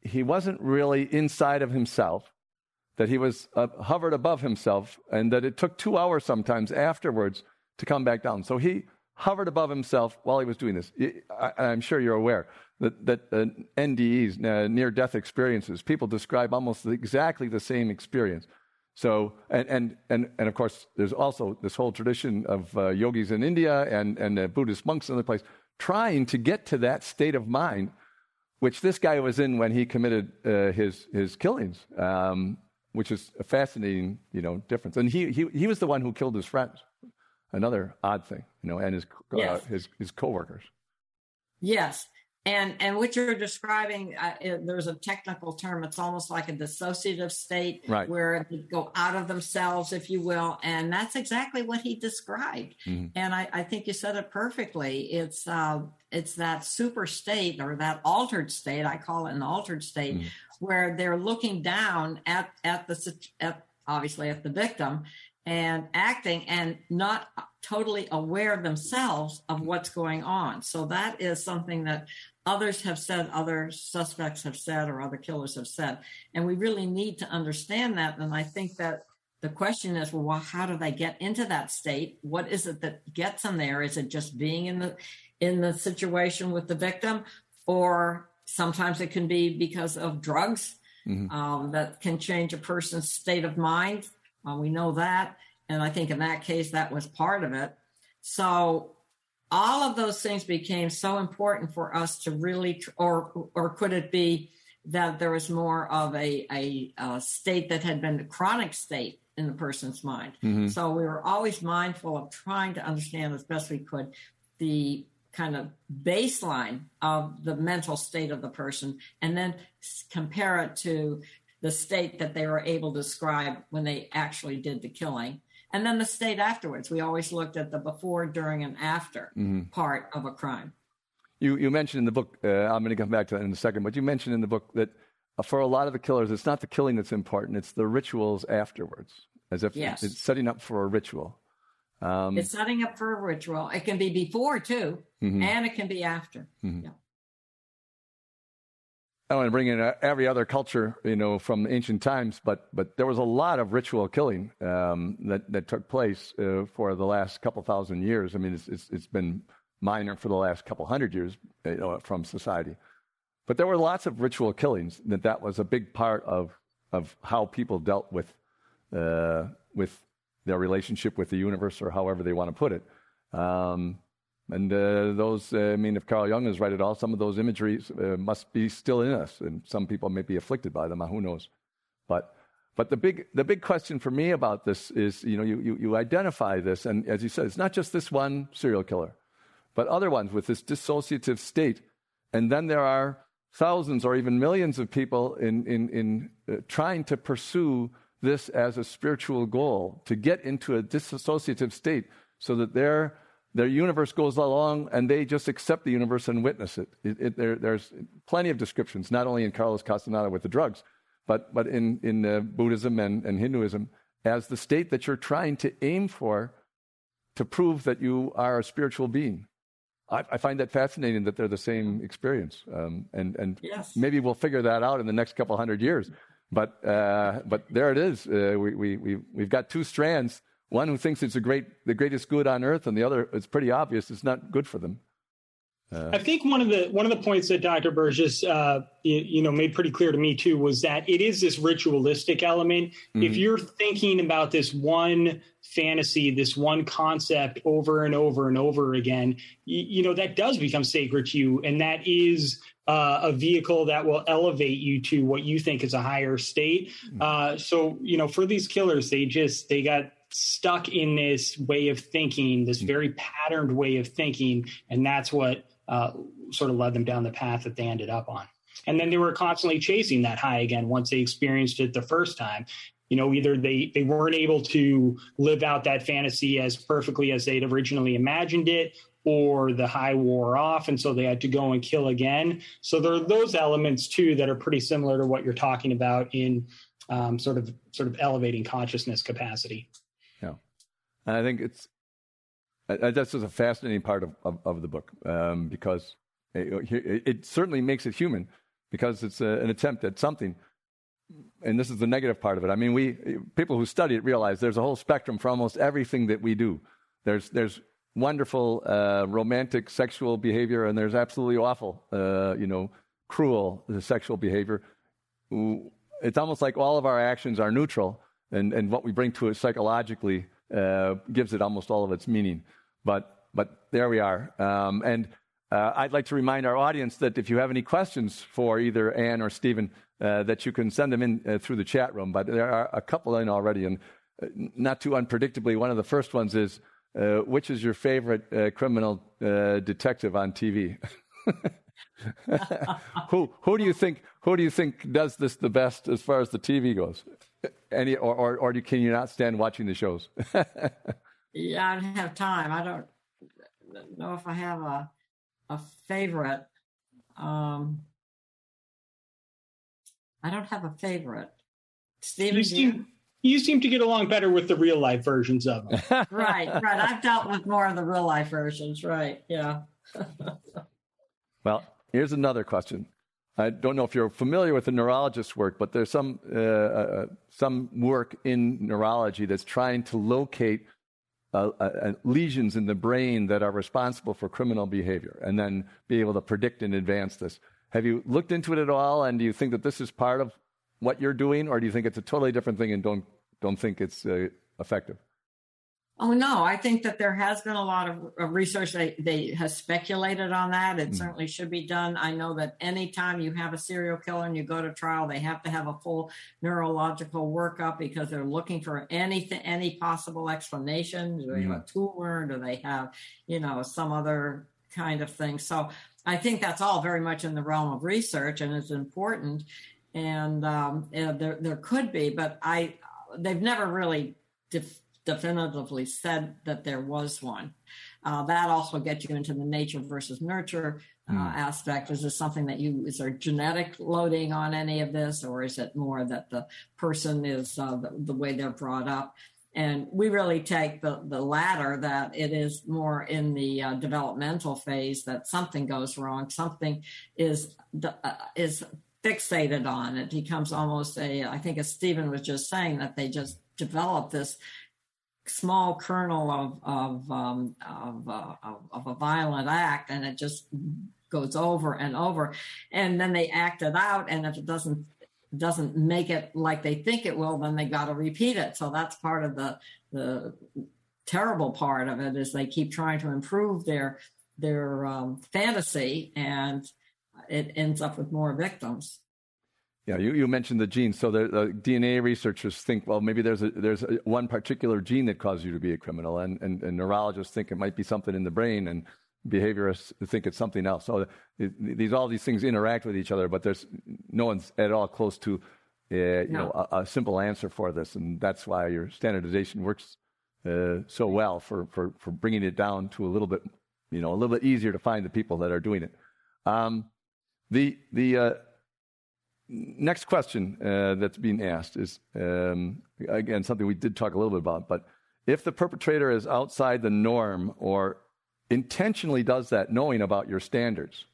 he wasn't really inside of himself, that he was hovered above himself, and that it took two hours sometimes afterwards to come back down. So he hovered above himself while he was doing this. I, am sure you're aware that, that uh, NDEs, uh, near death experiences, people describe almost exactly the same experience. So, and, and, and, and of course, there's also this whole tradition of uh, yogis in India and, and uh, Buddhist monks in other places trying to get to that state of mind, which this guy was in when he committed uh, his, his killings, um, which is a fascinating, you know, difference. And he, he, he was the one who killed his friends. Another odd thing, you know, and his, uh, his, his coworkers. Yes and and what you're describing uh, it, there's a technical term it's almost like a dissociative state right. where they go out of themselves if you will and that's exactly what he described mm-hmm. and I, I, think you said it perfectly it's uh, it's that super state or that altered state i call it an altered state mm-hmm. where they're looking down at at the at obviously at the victim and acting and not totally aware themselves of what's going on. So that is something that others have said, other suspects have said, or other killers have said. And we really need to understand that. And I think that the question is, well, how do they get into that state? What is it that gets them there? Is it just being in the in the situation with the victim, or sometimes it can be because of drugs mm-hmm. um, that can change a person's state of mind. Uh, we know that, and I think in that case that was part of it. So all of those things became so important for us to really, or or could it be that there was more of a, a, a state that had been a chronic state in the person's mind? Mm-hmm. So we were always mindful of trying to understand as best we could the kind of baseline of the mental state of the person and then compare it to the state that they were able to describe when they actually did the killing and then the state afterwards. We always looked at the before, during, and after mm-hmm. part of a crime. You, you mentioned in the book, uh, I'm going to come back to that in a second, but you mentioned in the book that uh, for a lot of the killers, it's not the killing that's important, it's the rituals afterwards, as if yes. it's setting up for a ritual. Um, it's setting up for a ritual. It can be before, too, mm-hmm. and it can be after. Mm-hmm. Yeah. I want to bring in uh, every other culture, you know, from ancient times, but but there was a lot of ritual killing um, that that took place uh, for the last couple thousand years. I mean, it's, it's, it's been minor for the last couple hundred years, you know, from society, but there were lots of ritual killings. That that was a big part of of how people dealt with uh, with their relationship with the universe, or however they want to put it. Um, and uh, those, uh, I mean, if Carl Jung is right at all, some of those imageries uh, must be still in us, and some people may be afflicted by them. Who knows? But, but the big, the big question for me about this is, you know, you, you, you identify this, and as you said, it's not just this one serial killer, but other ones with this dissociative state, and then there are thousands or even millions of people in, in, in uh, trying to pursue this as a spiritual goal to get into a dissociative state so that they're their universe goes along and they just accept the universe and witness it. it, it there, there's plenty of descriptions, not only in Carlos Castaneda with the drugs, but, but in, in uh, Buddhism and, and Hinduism, as the state that you're trying to aim for to prove that you are a spiritual being. I, I find that fascinating that they're the same experience. Um, and and yes. maybe we'll figure that out in the next couple hundred years. But, uh, but there it is. Uh, we, we, we, we've got two strands one who thinks it's a great, the greatest good on earth, and the other, it's pretty obvious it's not good for them. Uh, I think one of the one of the points that Dr. Burgess, uh, you, you, know, made pretty clear to me too was that it is this ritualistic element. Mm-hmm. If you're thinking about this one fantasy, this one concept over and over and over again, you, you know, that does become sacred to you, and that is uh, a vehicle that will elevate you to what you think is a higher state. Mm-hmm. Uh, so, you know, for these killers, they just they got stuck in this way of thinking, this mm. very patterned way of thinking, and that's what uh, sort of led them down the path that they ended up on. And then they were constantly chasing that high again once they experienced it the first time. You know, either they they weren't able to live out that fantasy as perfectly as they'd originally imagined it, or the high wore off and so they had to go and kill again so there are those elements too that are pretty similar to what you're talking about in um, sort of sort of elevating consciousness capacity and i think it's uh, that's just a fascinating part of, of, of the book um, because it, it, certainly makes it human because it's a, an attempt at something. And this is the negative part of it. I mean we people who study it realize there's a whole spectrum for almost everything that we do. There's there's wonderful uh, romantic sexual behavior, and there's absolutely awful, uh, you know, cruel sexual behavior. It's almost like all of our actions are neutral, and, and what we bring to it psychologically uh, gives it almost all of its meaning. But but there we are. Um, and uh, I'd like to remind our audience that if you have any questions for either Ann or Stephen, uh, that you can send them in uh, through the chat room. But there are a couple in already, and not too unpredictably, one of the first ones is uh, which is your favorite uh, criminal uh, detective on TV? who who do you think who do you think does this the best as far as the TV goes? Any or or, or can you not stand watching the shows? yeah, I don't have time. I don't know if I have a a favorite. Um, I don't have a favorite. Steven, you seem, you seem to get along better with the real life versions of them. right, right. I've dealt with more of the real life versions. Right. Yeah. well, here's another question. I don't know if you're familiar with the neurologist's work, but there's some uh, uh, some work in neurology that's trying to locate uh, uh, uh, lesions in the brain that are responsible for criminal behavior, and then be able to predict in advance this. Have you looked into it at all, and do you think that this is part of what you're doing, or do you think it's a totally different thing and don't don't think it's uh, effective? Oh no, I think that there has been a lot of, of research that they has speculated on that. It mm. certainly should be done. I know that anytime you have a serial killer and you go to trial, they have to have a full neurological workup because they're looking for anything, any possible explanation. Do they mm. have a mm. tumor? Do they have, you know, some other kind of thing? So I think that's all very much in the realm of research and it's important. And um, there, there could be, but I, they've never really def- definitively said that there was one. Uh, that also gets you into the nature versus nurture uh, mm. aspect. Is this something that you is there genetic loading on any of this, or is it more that the person is uh, the, the, way they're brought up? And we really take the, the latter that it is more in the uh, developmental phase that something goes wrong, something is uh, is fixated on. It becomes almost a, I think as Stephen was just saying, that they just develop this small kernel of of um, of, uh, of, of a violent act, and it just goes over and over, and then they act it out, and if it doesn't doesn't make it like they think it will, then they got to repeat it. So that's part of the the terrible part of it is they keep trying to improve their their um, fantasy and it ends up with more victims. Yeah, you, you mentioned the genes. So the, the, DNA researchers think, well, maybe there's a, there's a, one particular gene that causes you to be a criminal, and, and, and, neurologists think it might be something in the brain, and behaviorists think it's something else. So it, these all these things interact with each other, but there's no one's at all close to uh, you no. know a, a, simple answer for this, and that's why your standardization works uh, so well for, for for bringing it down to a little bit you know a little bit easier to find the people that are doing it. Um, the the uh, next question uh, that's being asked is um, again something we did talk a little bit about, but if the perpetrator is outside the norm or intentionally does that, knowing about your standards,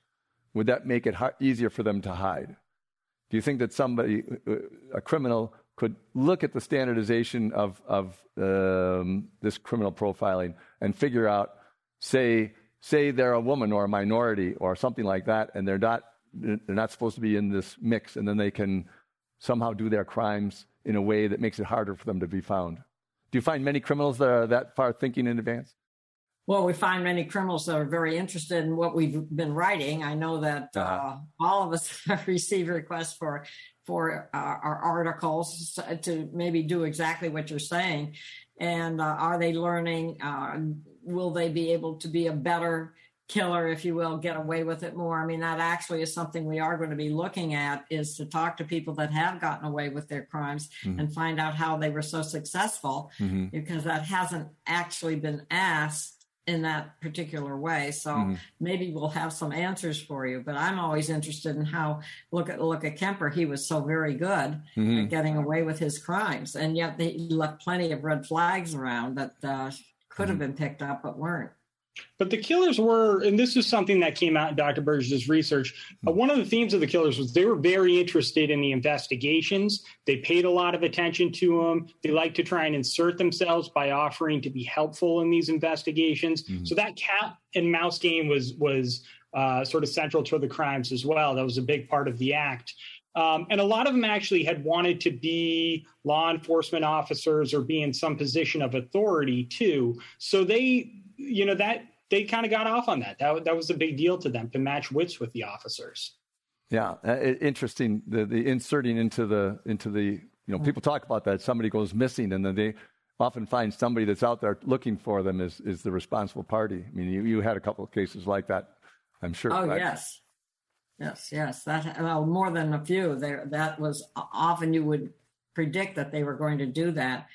would that make it easier for them to hide? Do you think that somebody, uh, a criminal, could look at the standardization of of um, this criminal profiling and figure out, say, say they're a woman or a minority or something like that, and they're not they're not supposed to be in this mix, and then they can somehow do their crimes in a way that makes it harder for them to be found. Do you find many criminals that are that far thinking in advance? Well, we find many criminals that are very interested in what we've been writing. I know that uh, uh, all of us have received requests for for uh, our articles to maybe do exactly what you're saying. And uh, are they learning? Uh, will they be able to be a better killer, if you will, get away with it more. I mean, that actually is something we are going to be looking at is to talk to people that have gotten away with their crimes mm-hmm. and find out how they were so successful mm-hmm. because that hasn't actually been asked in that particular way. So mm-hmm. maybe we'll have some answers for you. But I'm always interested in how look at look at Kemper. He was so very good mm-hmm. at getting away with his crimes, and yet he left plenty of red flags around that uh, could have mm-hmm. been picked up but weren't. But the killers were, and this is something that came out in Dr. Burgess's research. Uh, one of the themes of the killers was they were very interested in the investigations. They paid a lot of attention to them. They like to try and insert themselves by offering to be helpful in these investigations. Mm-hmm. So that cat and mouse game was was uh, sort of central to the crimes as well. That was a big part of the act. Um, and a lot of them actually had wanted to be law enforcement officers or be in some position of authority too. So they you know that they kind of got off on that. That that was a big deal to them to match wits with the officers. Yeah, uh, interesting. The the inserting into the into the you know people talk about that. Somebody goes missing, and then they often find somebody that's out there looking for them is is the responsible party. I mean, you, you had a couple of cases like that, I'm sure. Oh right? yes, yes, yes. That well, more than a few. There, that was often you would predict that they were going to do that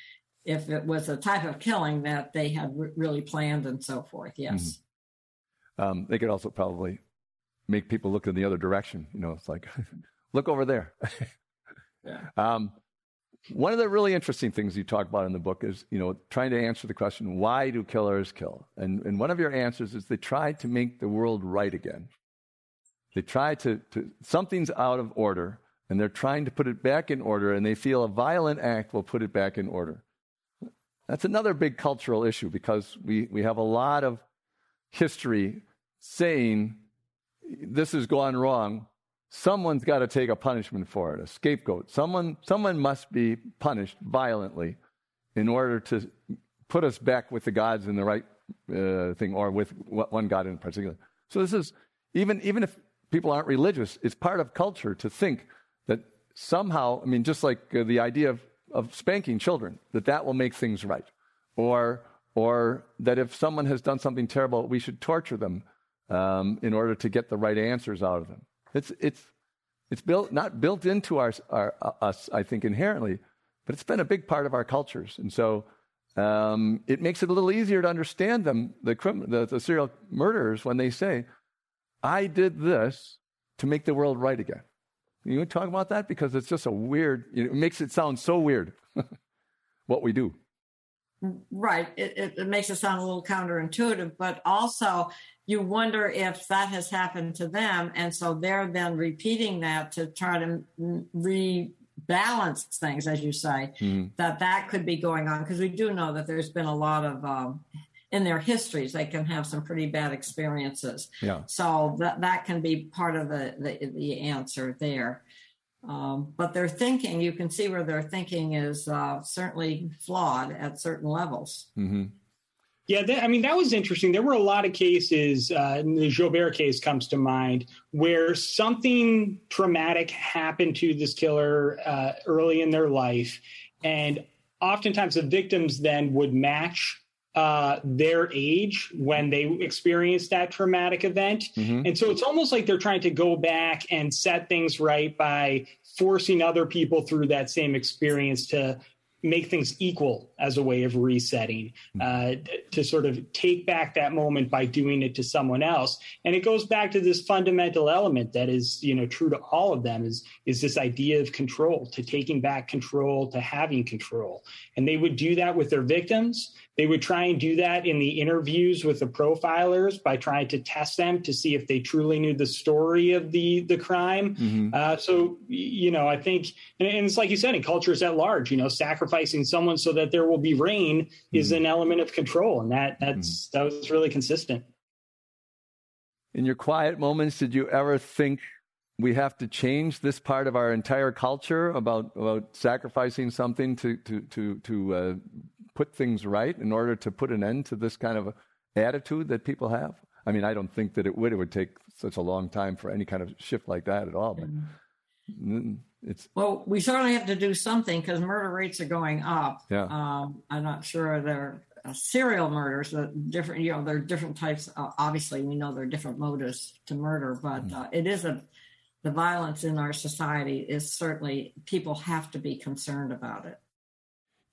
if it was a type of killing that they had re- really planned and so forth. Yes. Mm-hmm. Um, they could also probably make people look in the other direction. You know, it's like, look over there. yeah. Um, one of the really interesting things you talk about in the book is, you know, trying to answer the question, why do killers kill? And, and one of your answers is they try to make the world right again. They try to, to, something's out of order, and they're trying to put it back in order, and they feel a violent act will put it back in order. That's another big cultural issue because we, we have a lot of history saying this has gone wrong. Someone's got to take a punishment for it, a scapegoat. Someone, someone must be punished violently in order to put us back with the gods in the right uh, thing or with one God in particular. So this is, even, even if people aren't religious, it's part of culture to think that somehow, I mean, just like uh, the idea of of spanking children, that that will make things right. Or, or that if someone has done something terrible, we should torture them um, in order to get the right answers out of them. It's, it's, it's built, not built into our, our, uh, us, I think, inherently, but it's been a big part of our cultures. And so um, it makes it a little easier to understand them, the, the, the serial murderers, when they say, I did this to make the world right again. You want to talk about that? Because it's just a weird, it makes it sound so weird what we do. Right. It, it, it, makes it sound a little counterintuitive, but also you wonder if that has happened to them. And so they're then repeating that to try to rebalance things, as you say, mm-hmm. that that could be going on. Because we do know that there's been a lot of um, in their histories, they can have some pretty bad experiences. Yeah. So that that can be part of the the, the answer there. Um, but their thinking, you can see where their thinking is uh, certainly flawed at certain levels. Mm-hmm. Yeah, that, I mean that was interesting. There were a lot of cases. Uh, the Joubert case comes to mind where something traumatic happened to this killer uh, early in their life, and oftentimes the victims then would match uh, their age when they experienced that traumatic event. Mm-hmm. And so it's almost like they're trying to go back and set things right by forcing other people through that same experience to make things equal as a way of resetting hmm. uh, to sort of take back that moment by doing it to someone else and it goes back to this fundamental element that is you know true to all of them is is this idea of control to taking back control to having control and they would do that with their victims they would try and do that in the interviews with the profilers by trying to test them to see if they truly knew the story of the the crime. Mm-hmm. Uh, so you know, I think, and, and, it's like you said, in cultures at large, you know, sacrificing someone so that there will be rain mm-hmm. is an element of control, and that that's mm-hmm. that was really consistent. In your quiet moments, did you ever think we have to change this part of our entire culture about about sacrificing something to to to to uh, put things right in order to put an end to this kind of attitude that people have? I mean, I don't think that it would. It would take such a long time for any kind of shift like that at all. But mm. It's well, we certainly have to do something because murder rates are going up. Yeah, um, I'm not sure they're uh, serial murders. Different, you know, there are different types. Uh, obviously, we know there are different motives to murder, but mm. uh, it is a the violence in our society is certainly people have to be concerned about it.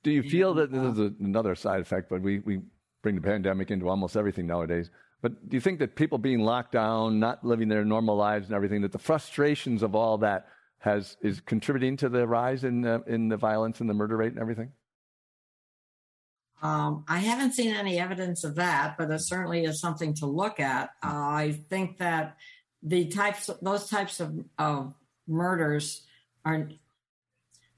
Do you feel that this is a, another side effect? But we, we bring the pandemic into almost everything nowadays. But do you think that people being locked down, not living their normal lives and everything, that the frustrations of all that has is contributing to the rise in uh, in the violence and the murder rate and everything? Um, I haven't seen any evidence of that, but it certainly is something to look at. Uh, I think that the types, those types of, of murders are.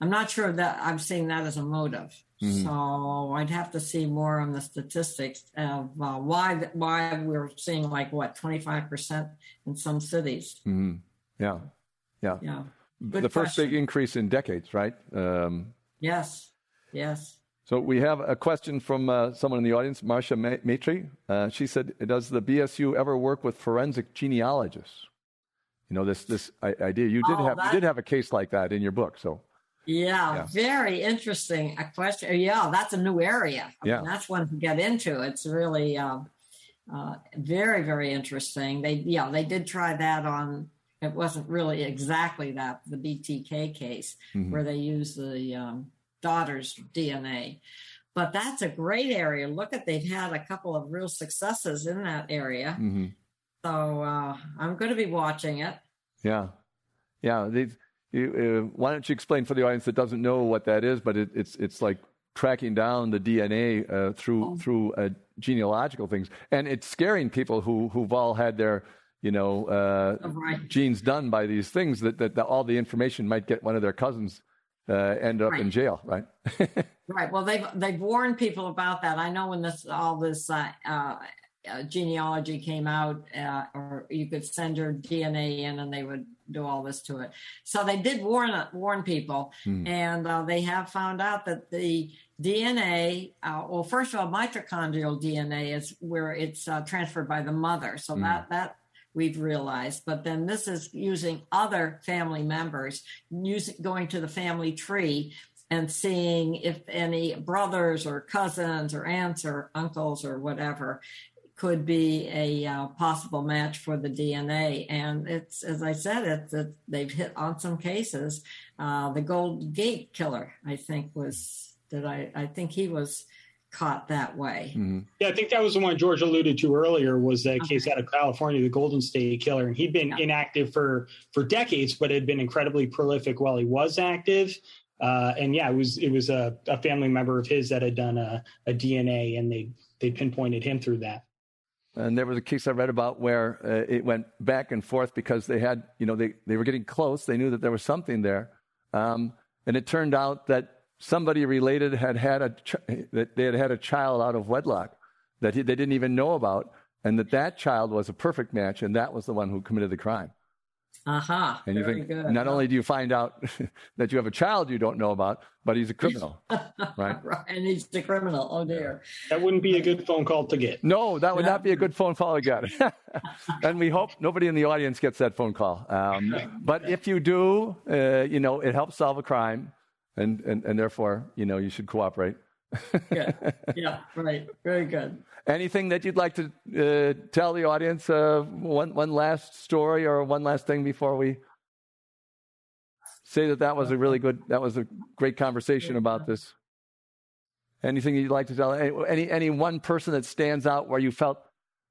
I'm not sure that I'm seeing that as a motive. Mm-hmm. So I'd have to see more on the statistics of uh, why why we're seeing like what 25 percent in some cities. Mm-hmm. Yeah, yeah, yeah. Good the first question. big increase in decades, right? Um, yes, yes. So we have a question from uh, someone in the audience, Marcia Maitre. Uh, she said, "Does the BSU ever work with forensic genealogists?" You know this this idea. You did oh, have that... you did have a case like that in your book, so. Yeah, yeah. very interesting. A question. Yeah, that's a new area. I yeah, mean, that's one to get into. It's really uh, uh, very very interesting. They yeah they did try that on. It wasn't really exactly that the BTK case mm-hmm. where they used the um, daughter's DNA. But that's a great area. Look at they've had a couple of real successes in that area. Mm-hmm. So uh, I'm going to be watching it. Yeah, yeah. you, uh, why don't you explain for the audience that doesn't know what that is? But it, it's it's like tracking down the DNA uh, through oh. through uh, genealogical things, and it's scaring people who who've all had their you know uh, oh, right. genes done by these things that, that, that all the information might get one of their cousins uh, end up right. in jail, right? right. Well, they've they've warned people about that. I know when this all this uh, uh, uh genealogy came out, uh, or you could send your DNA in, and they would do all this to it. So they did warn warn people, hmm. and uh, they have found out that the DNA. well, first of all, mitochondrial DNA is where it's transferred by the mother, so hmm. that that we've realized. But then this is using other family members, using going to the family tree and seeing if any brothers or cousins or aunts or uncles or whatever could be a uh, possible match for the DNA. And it's, as I said, it's, it, they've hit on some cases. Uh, the Gold Gate killer, I think, was that I, I think he was caught that way. Mm-hmm. Yeah, I think that was the one George alluded to earlier was that okay. case out of California, the Golden State Killer, and he'd been yeah. inactive for for decades, but had been incredibly prolific while he was active. Uh, and yeah, it was it was a, a, family member of his that had done a, a, DNA, and they they pinpointed him through that. And there was a case I read about where uh, it went back and forth because they had, you know, they, they were getting close. They knew that there was something there. Um, and it turned out that somebody related had had a ch- that they had had a child out of wedlock that he, they didn't even know about, and that that child was a perfect match, and that was the one who committed the crime. Aha! Uh-huh. And you think good. not only do you find out that you have a child you don't know about, but he's a criminal, right? right? And he's the criminal. Oh dear. That wouldn't be a good phone call to get. No, that would not be a good phone call to get. and we hope nobody in the audience gets that phone call. Um, but if you do, uh, you know, it helps solve a crime and, and, and therefore, you know, you should cooperate. yeah, yeah, right. Very good. Anything that you'd like to uh, tell the audience? Uh, one, one last story or one last thing before we say that that was a really good, that was a great conversation about this. Anything you'd like to tell? Any, any one person that stands out where you felt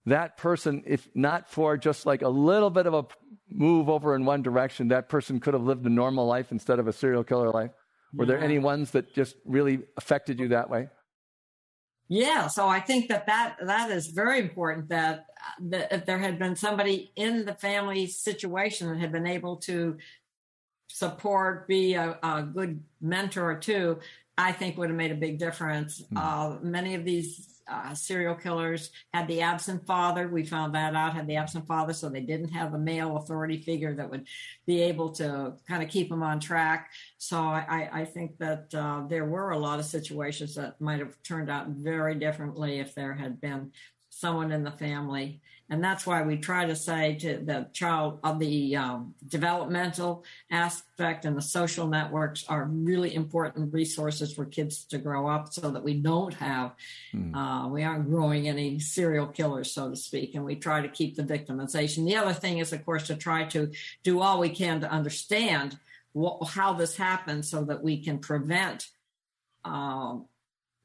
that person, if not for just like a little bit of a move over in one direction, that person could have lived a normal life instead of a serial killer life? Were there any ones that just really affected you that way? Yeah, so I think that that, that is very important that, that if there had been somebody in the family situation that had been able to support, be a, a good mentor too, I think would have made a big difference. Mm. Uh, many of these uh, serial killers had the absent father. We found that out, had the absent father, so they didn't have a male authority figure that would be able to kind of keep them on track. So I, I think that uh, there were a lot of situations that might have turned out very differently if there had been someone in the family and that's why we try to say to the child of the um, developmental aspect and the social networks are really important resources for kids to grow up so that we don't have, mm. uh, we aren't growing any serial killers, so to speak. And we try to keep the victimization. The other thing is, of course, to try to do all we can to understand what, how this happens so that we can prevent um,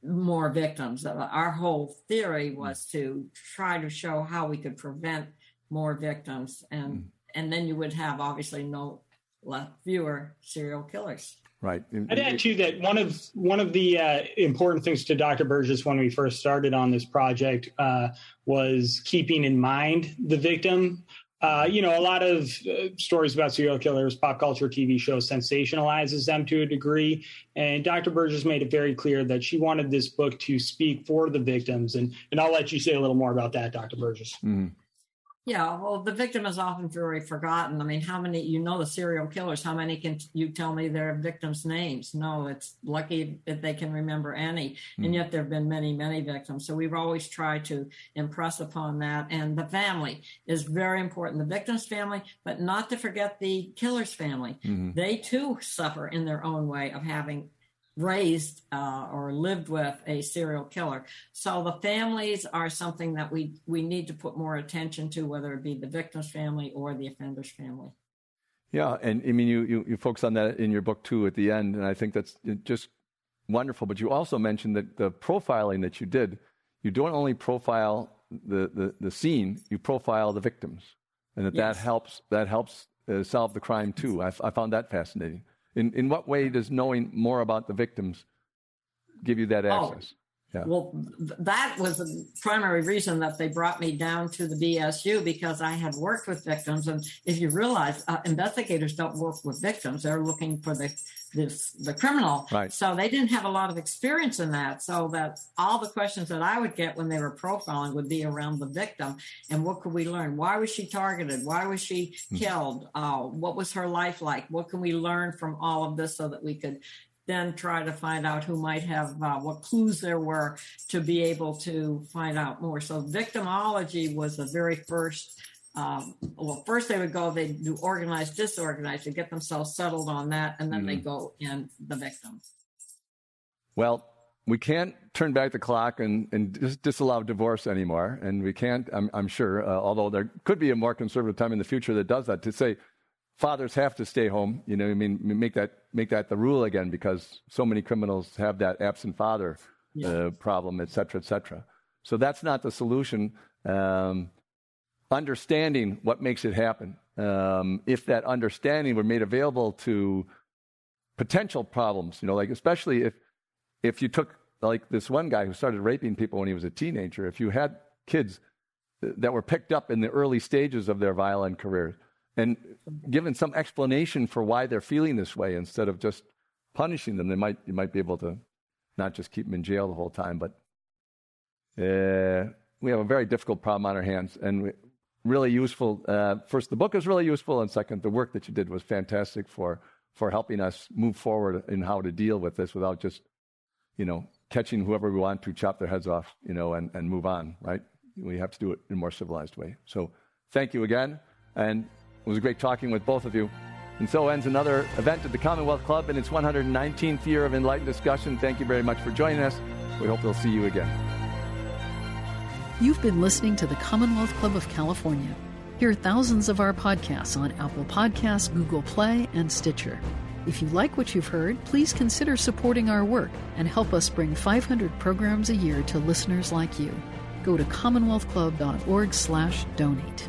more victims. Our whole theory was to try to show how we could prevent more victims, and mm. and then you would have obviously no less fewer serial killers. Right. I'd add too that one of one of the uh, important things to Dr. Burgess when we first started on this project uh, was keeping in mind the victim. Uh, you know, a lot of uh, stories about serial killers, pop culture, TV shows sensationalizes them to a degree. And Dr. Burgess made it very clear that she wanted this book to speak for the victims. And and I'll let you say a little more about that, Dr. Burgess. Mm-hmm. Yeah, well, the victim is often very forgotten. I mean, how many, you know, the serial killers, how many can you tell me their victims' names? No, it's lucky if they can remember any. Mm. And yet there have been many, many victims. So we've always tried to impress upon that. And the family is very important, the victim's family, but not to forget the killer's family. Mm-hmm. They too suffer in their own way of having raised uh, or lived with a serial killer. So the families are something that we we need to put more attention to, whether it be the victim's family or the offender's family. Yeah, and I mean you, you you focus on that in your book too at the end, and I think that's just wonderful. But you also mentioned that the profiling that you did, you don't only profile the the, the scene, you profile the victims, and that yes. that helps that helps uh, solve the crime too. I, I found that fascinating. In, in what way does knowing more about the victims give you that oh, access? Oh, yeah. Well, that was the primary reason that they brought me down to the BSU because I had worked with victims. And if you realize, uh, investigators don't work with victims, they're looking for the this, the criminal. Right. So they didn't have a lot of experience in that. So that all the questions that I would get when they were profiling would be around the victim and what could we learn? Why was she targeted? Why was she hmm. killed? Uh, what was her life like? What can we learn from all of this so that we could then try to find out who might have uh, what clues there were to be able to find out more. So victimology was the very first um, well, first they would go, they do organized, disorganized, to get themselves settled on that, and then mm-hmm. they go in the victim. Well, we can't turn back the clock and, and dis- disallow divorce anymore. And we can't, I'm, I'm sure, uh, although there could be a more conservative time in the future that does that, to say fathers have to stay home. You know, I mean, make that, make that the rule again because so many criminals have that absent father yeah. uh, problem, et cetera, et cetera. So that's not the solution. Um, understanding what makes it happen. Um, if that understanding were made available to potential problems, you know, like especially if if you took like this one guy who started raping people when he was a teenager, if you had kids that were picked up in the early stages of their violent career and given some explanation for why they're feeling this way instead of just punishing them, they might you might be able to not just keep them in jail the whole time, but uh, we have a very difficult problem on our hands, and we, really useful. Uh, first, the book is really useful, and second, the work that you did was fantastic for for helping us move forward in how to deal with this without just, you know, catching whoever we want to, chop their heads off, you know, and, and move on. Right? We have to do it in a more civilized way. So, thank you again, and it was great talking with both of you. And so ends another event at the Commonwealth Club in its 119th year of enlightened discussion. Thank you very much for joining us. We hope we'll see you again. You've been listening to the Commonwealth Club of California. Hear thousands of our podcasts on Apple Podcasts, Google Play, and Stitcher. If you like what you've heard, please consider supporting our work and help us bring 500 programs a year to listeners like you. Go to commonwealthclub.org/donate.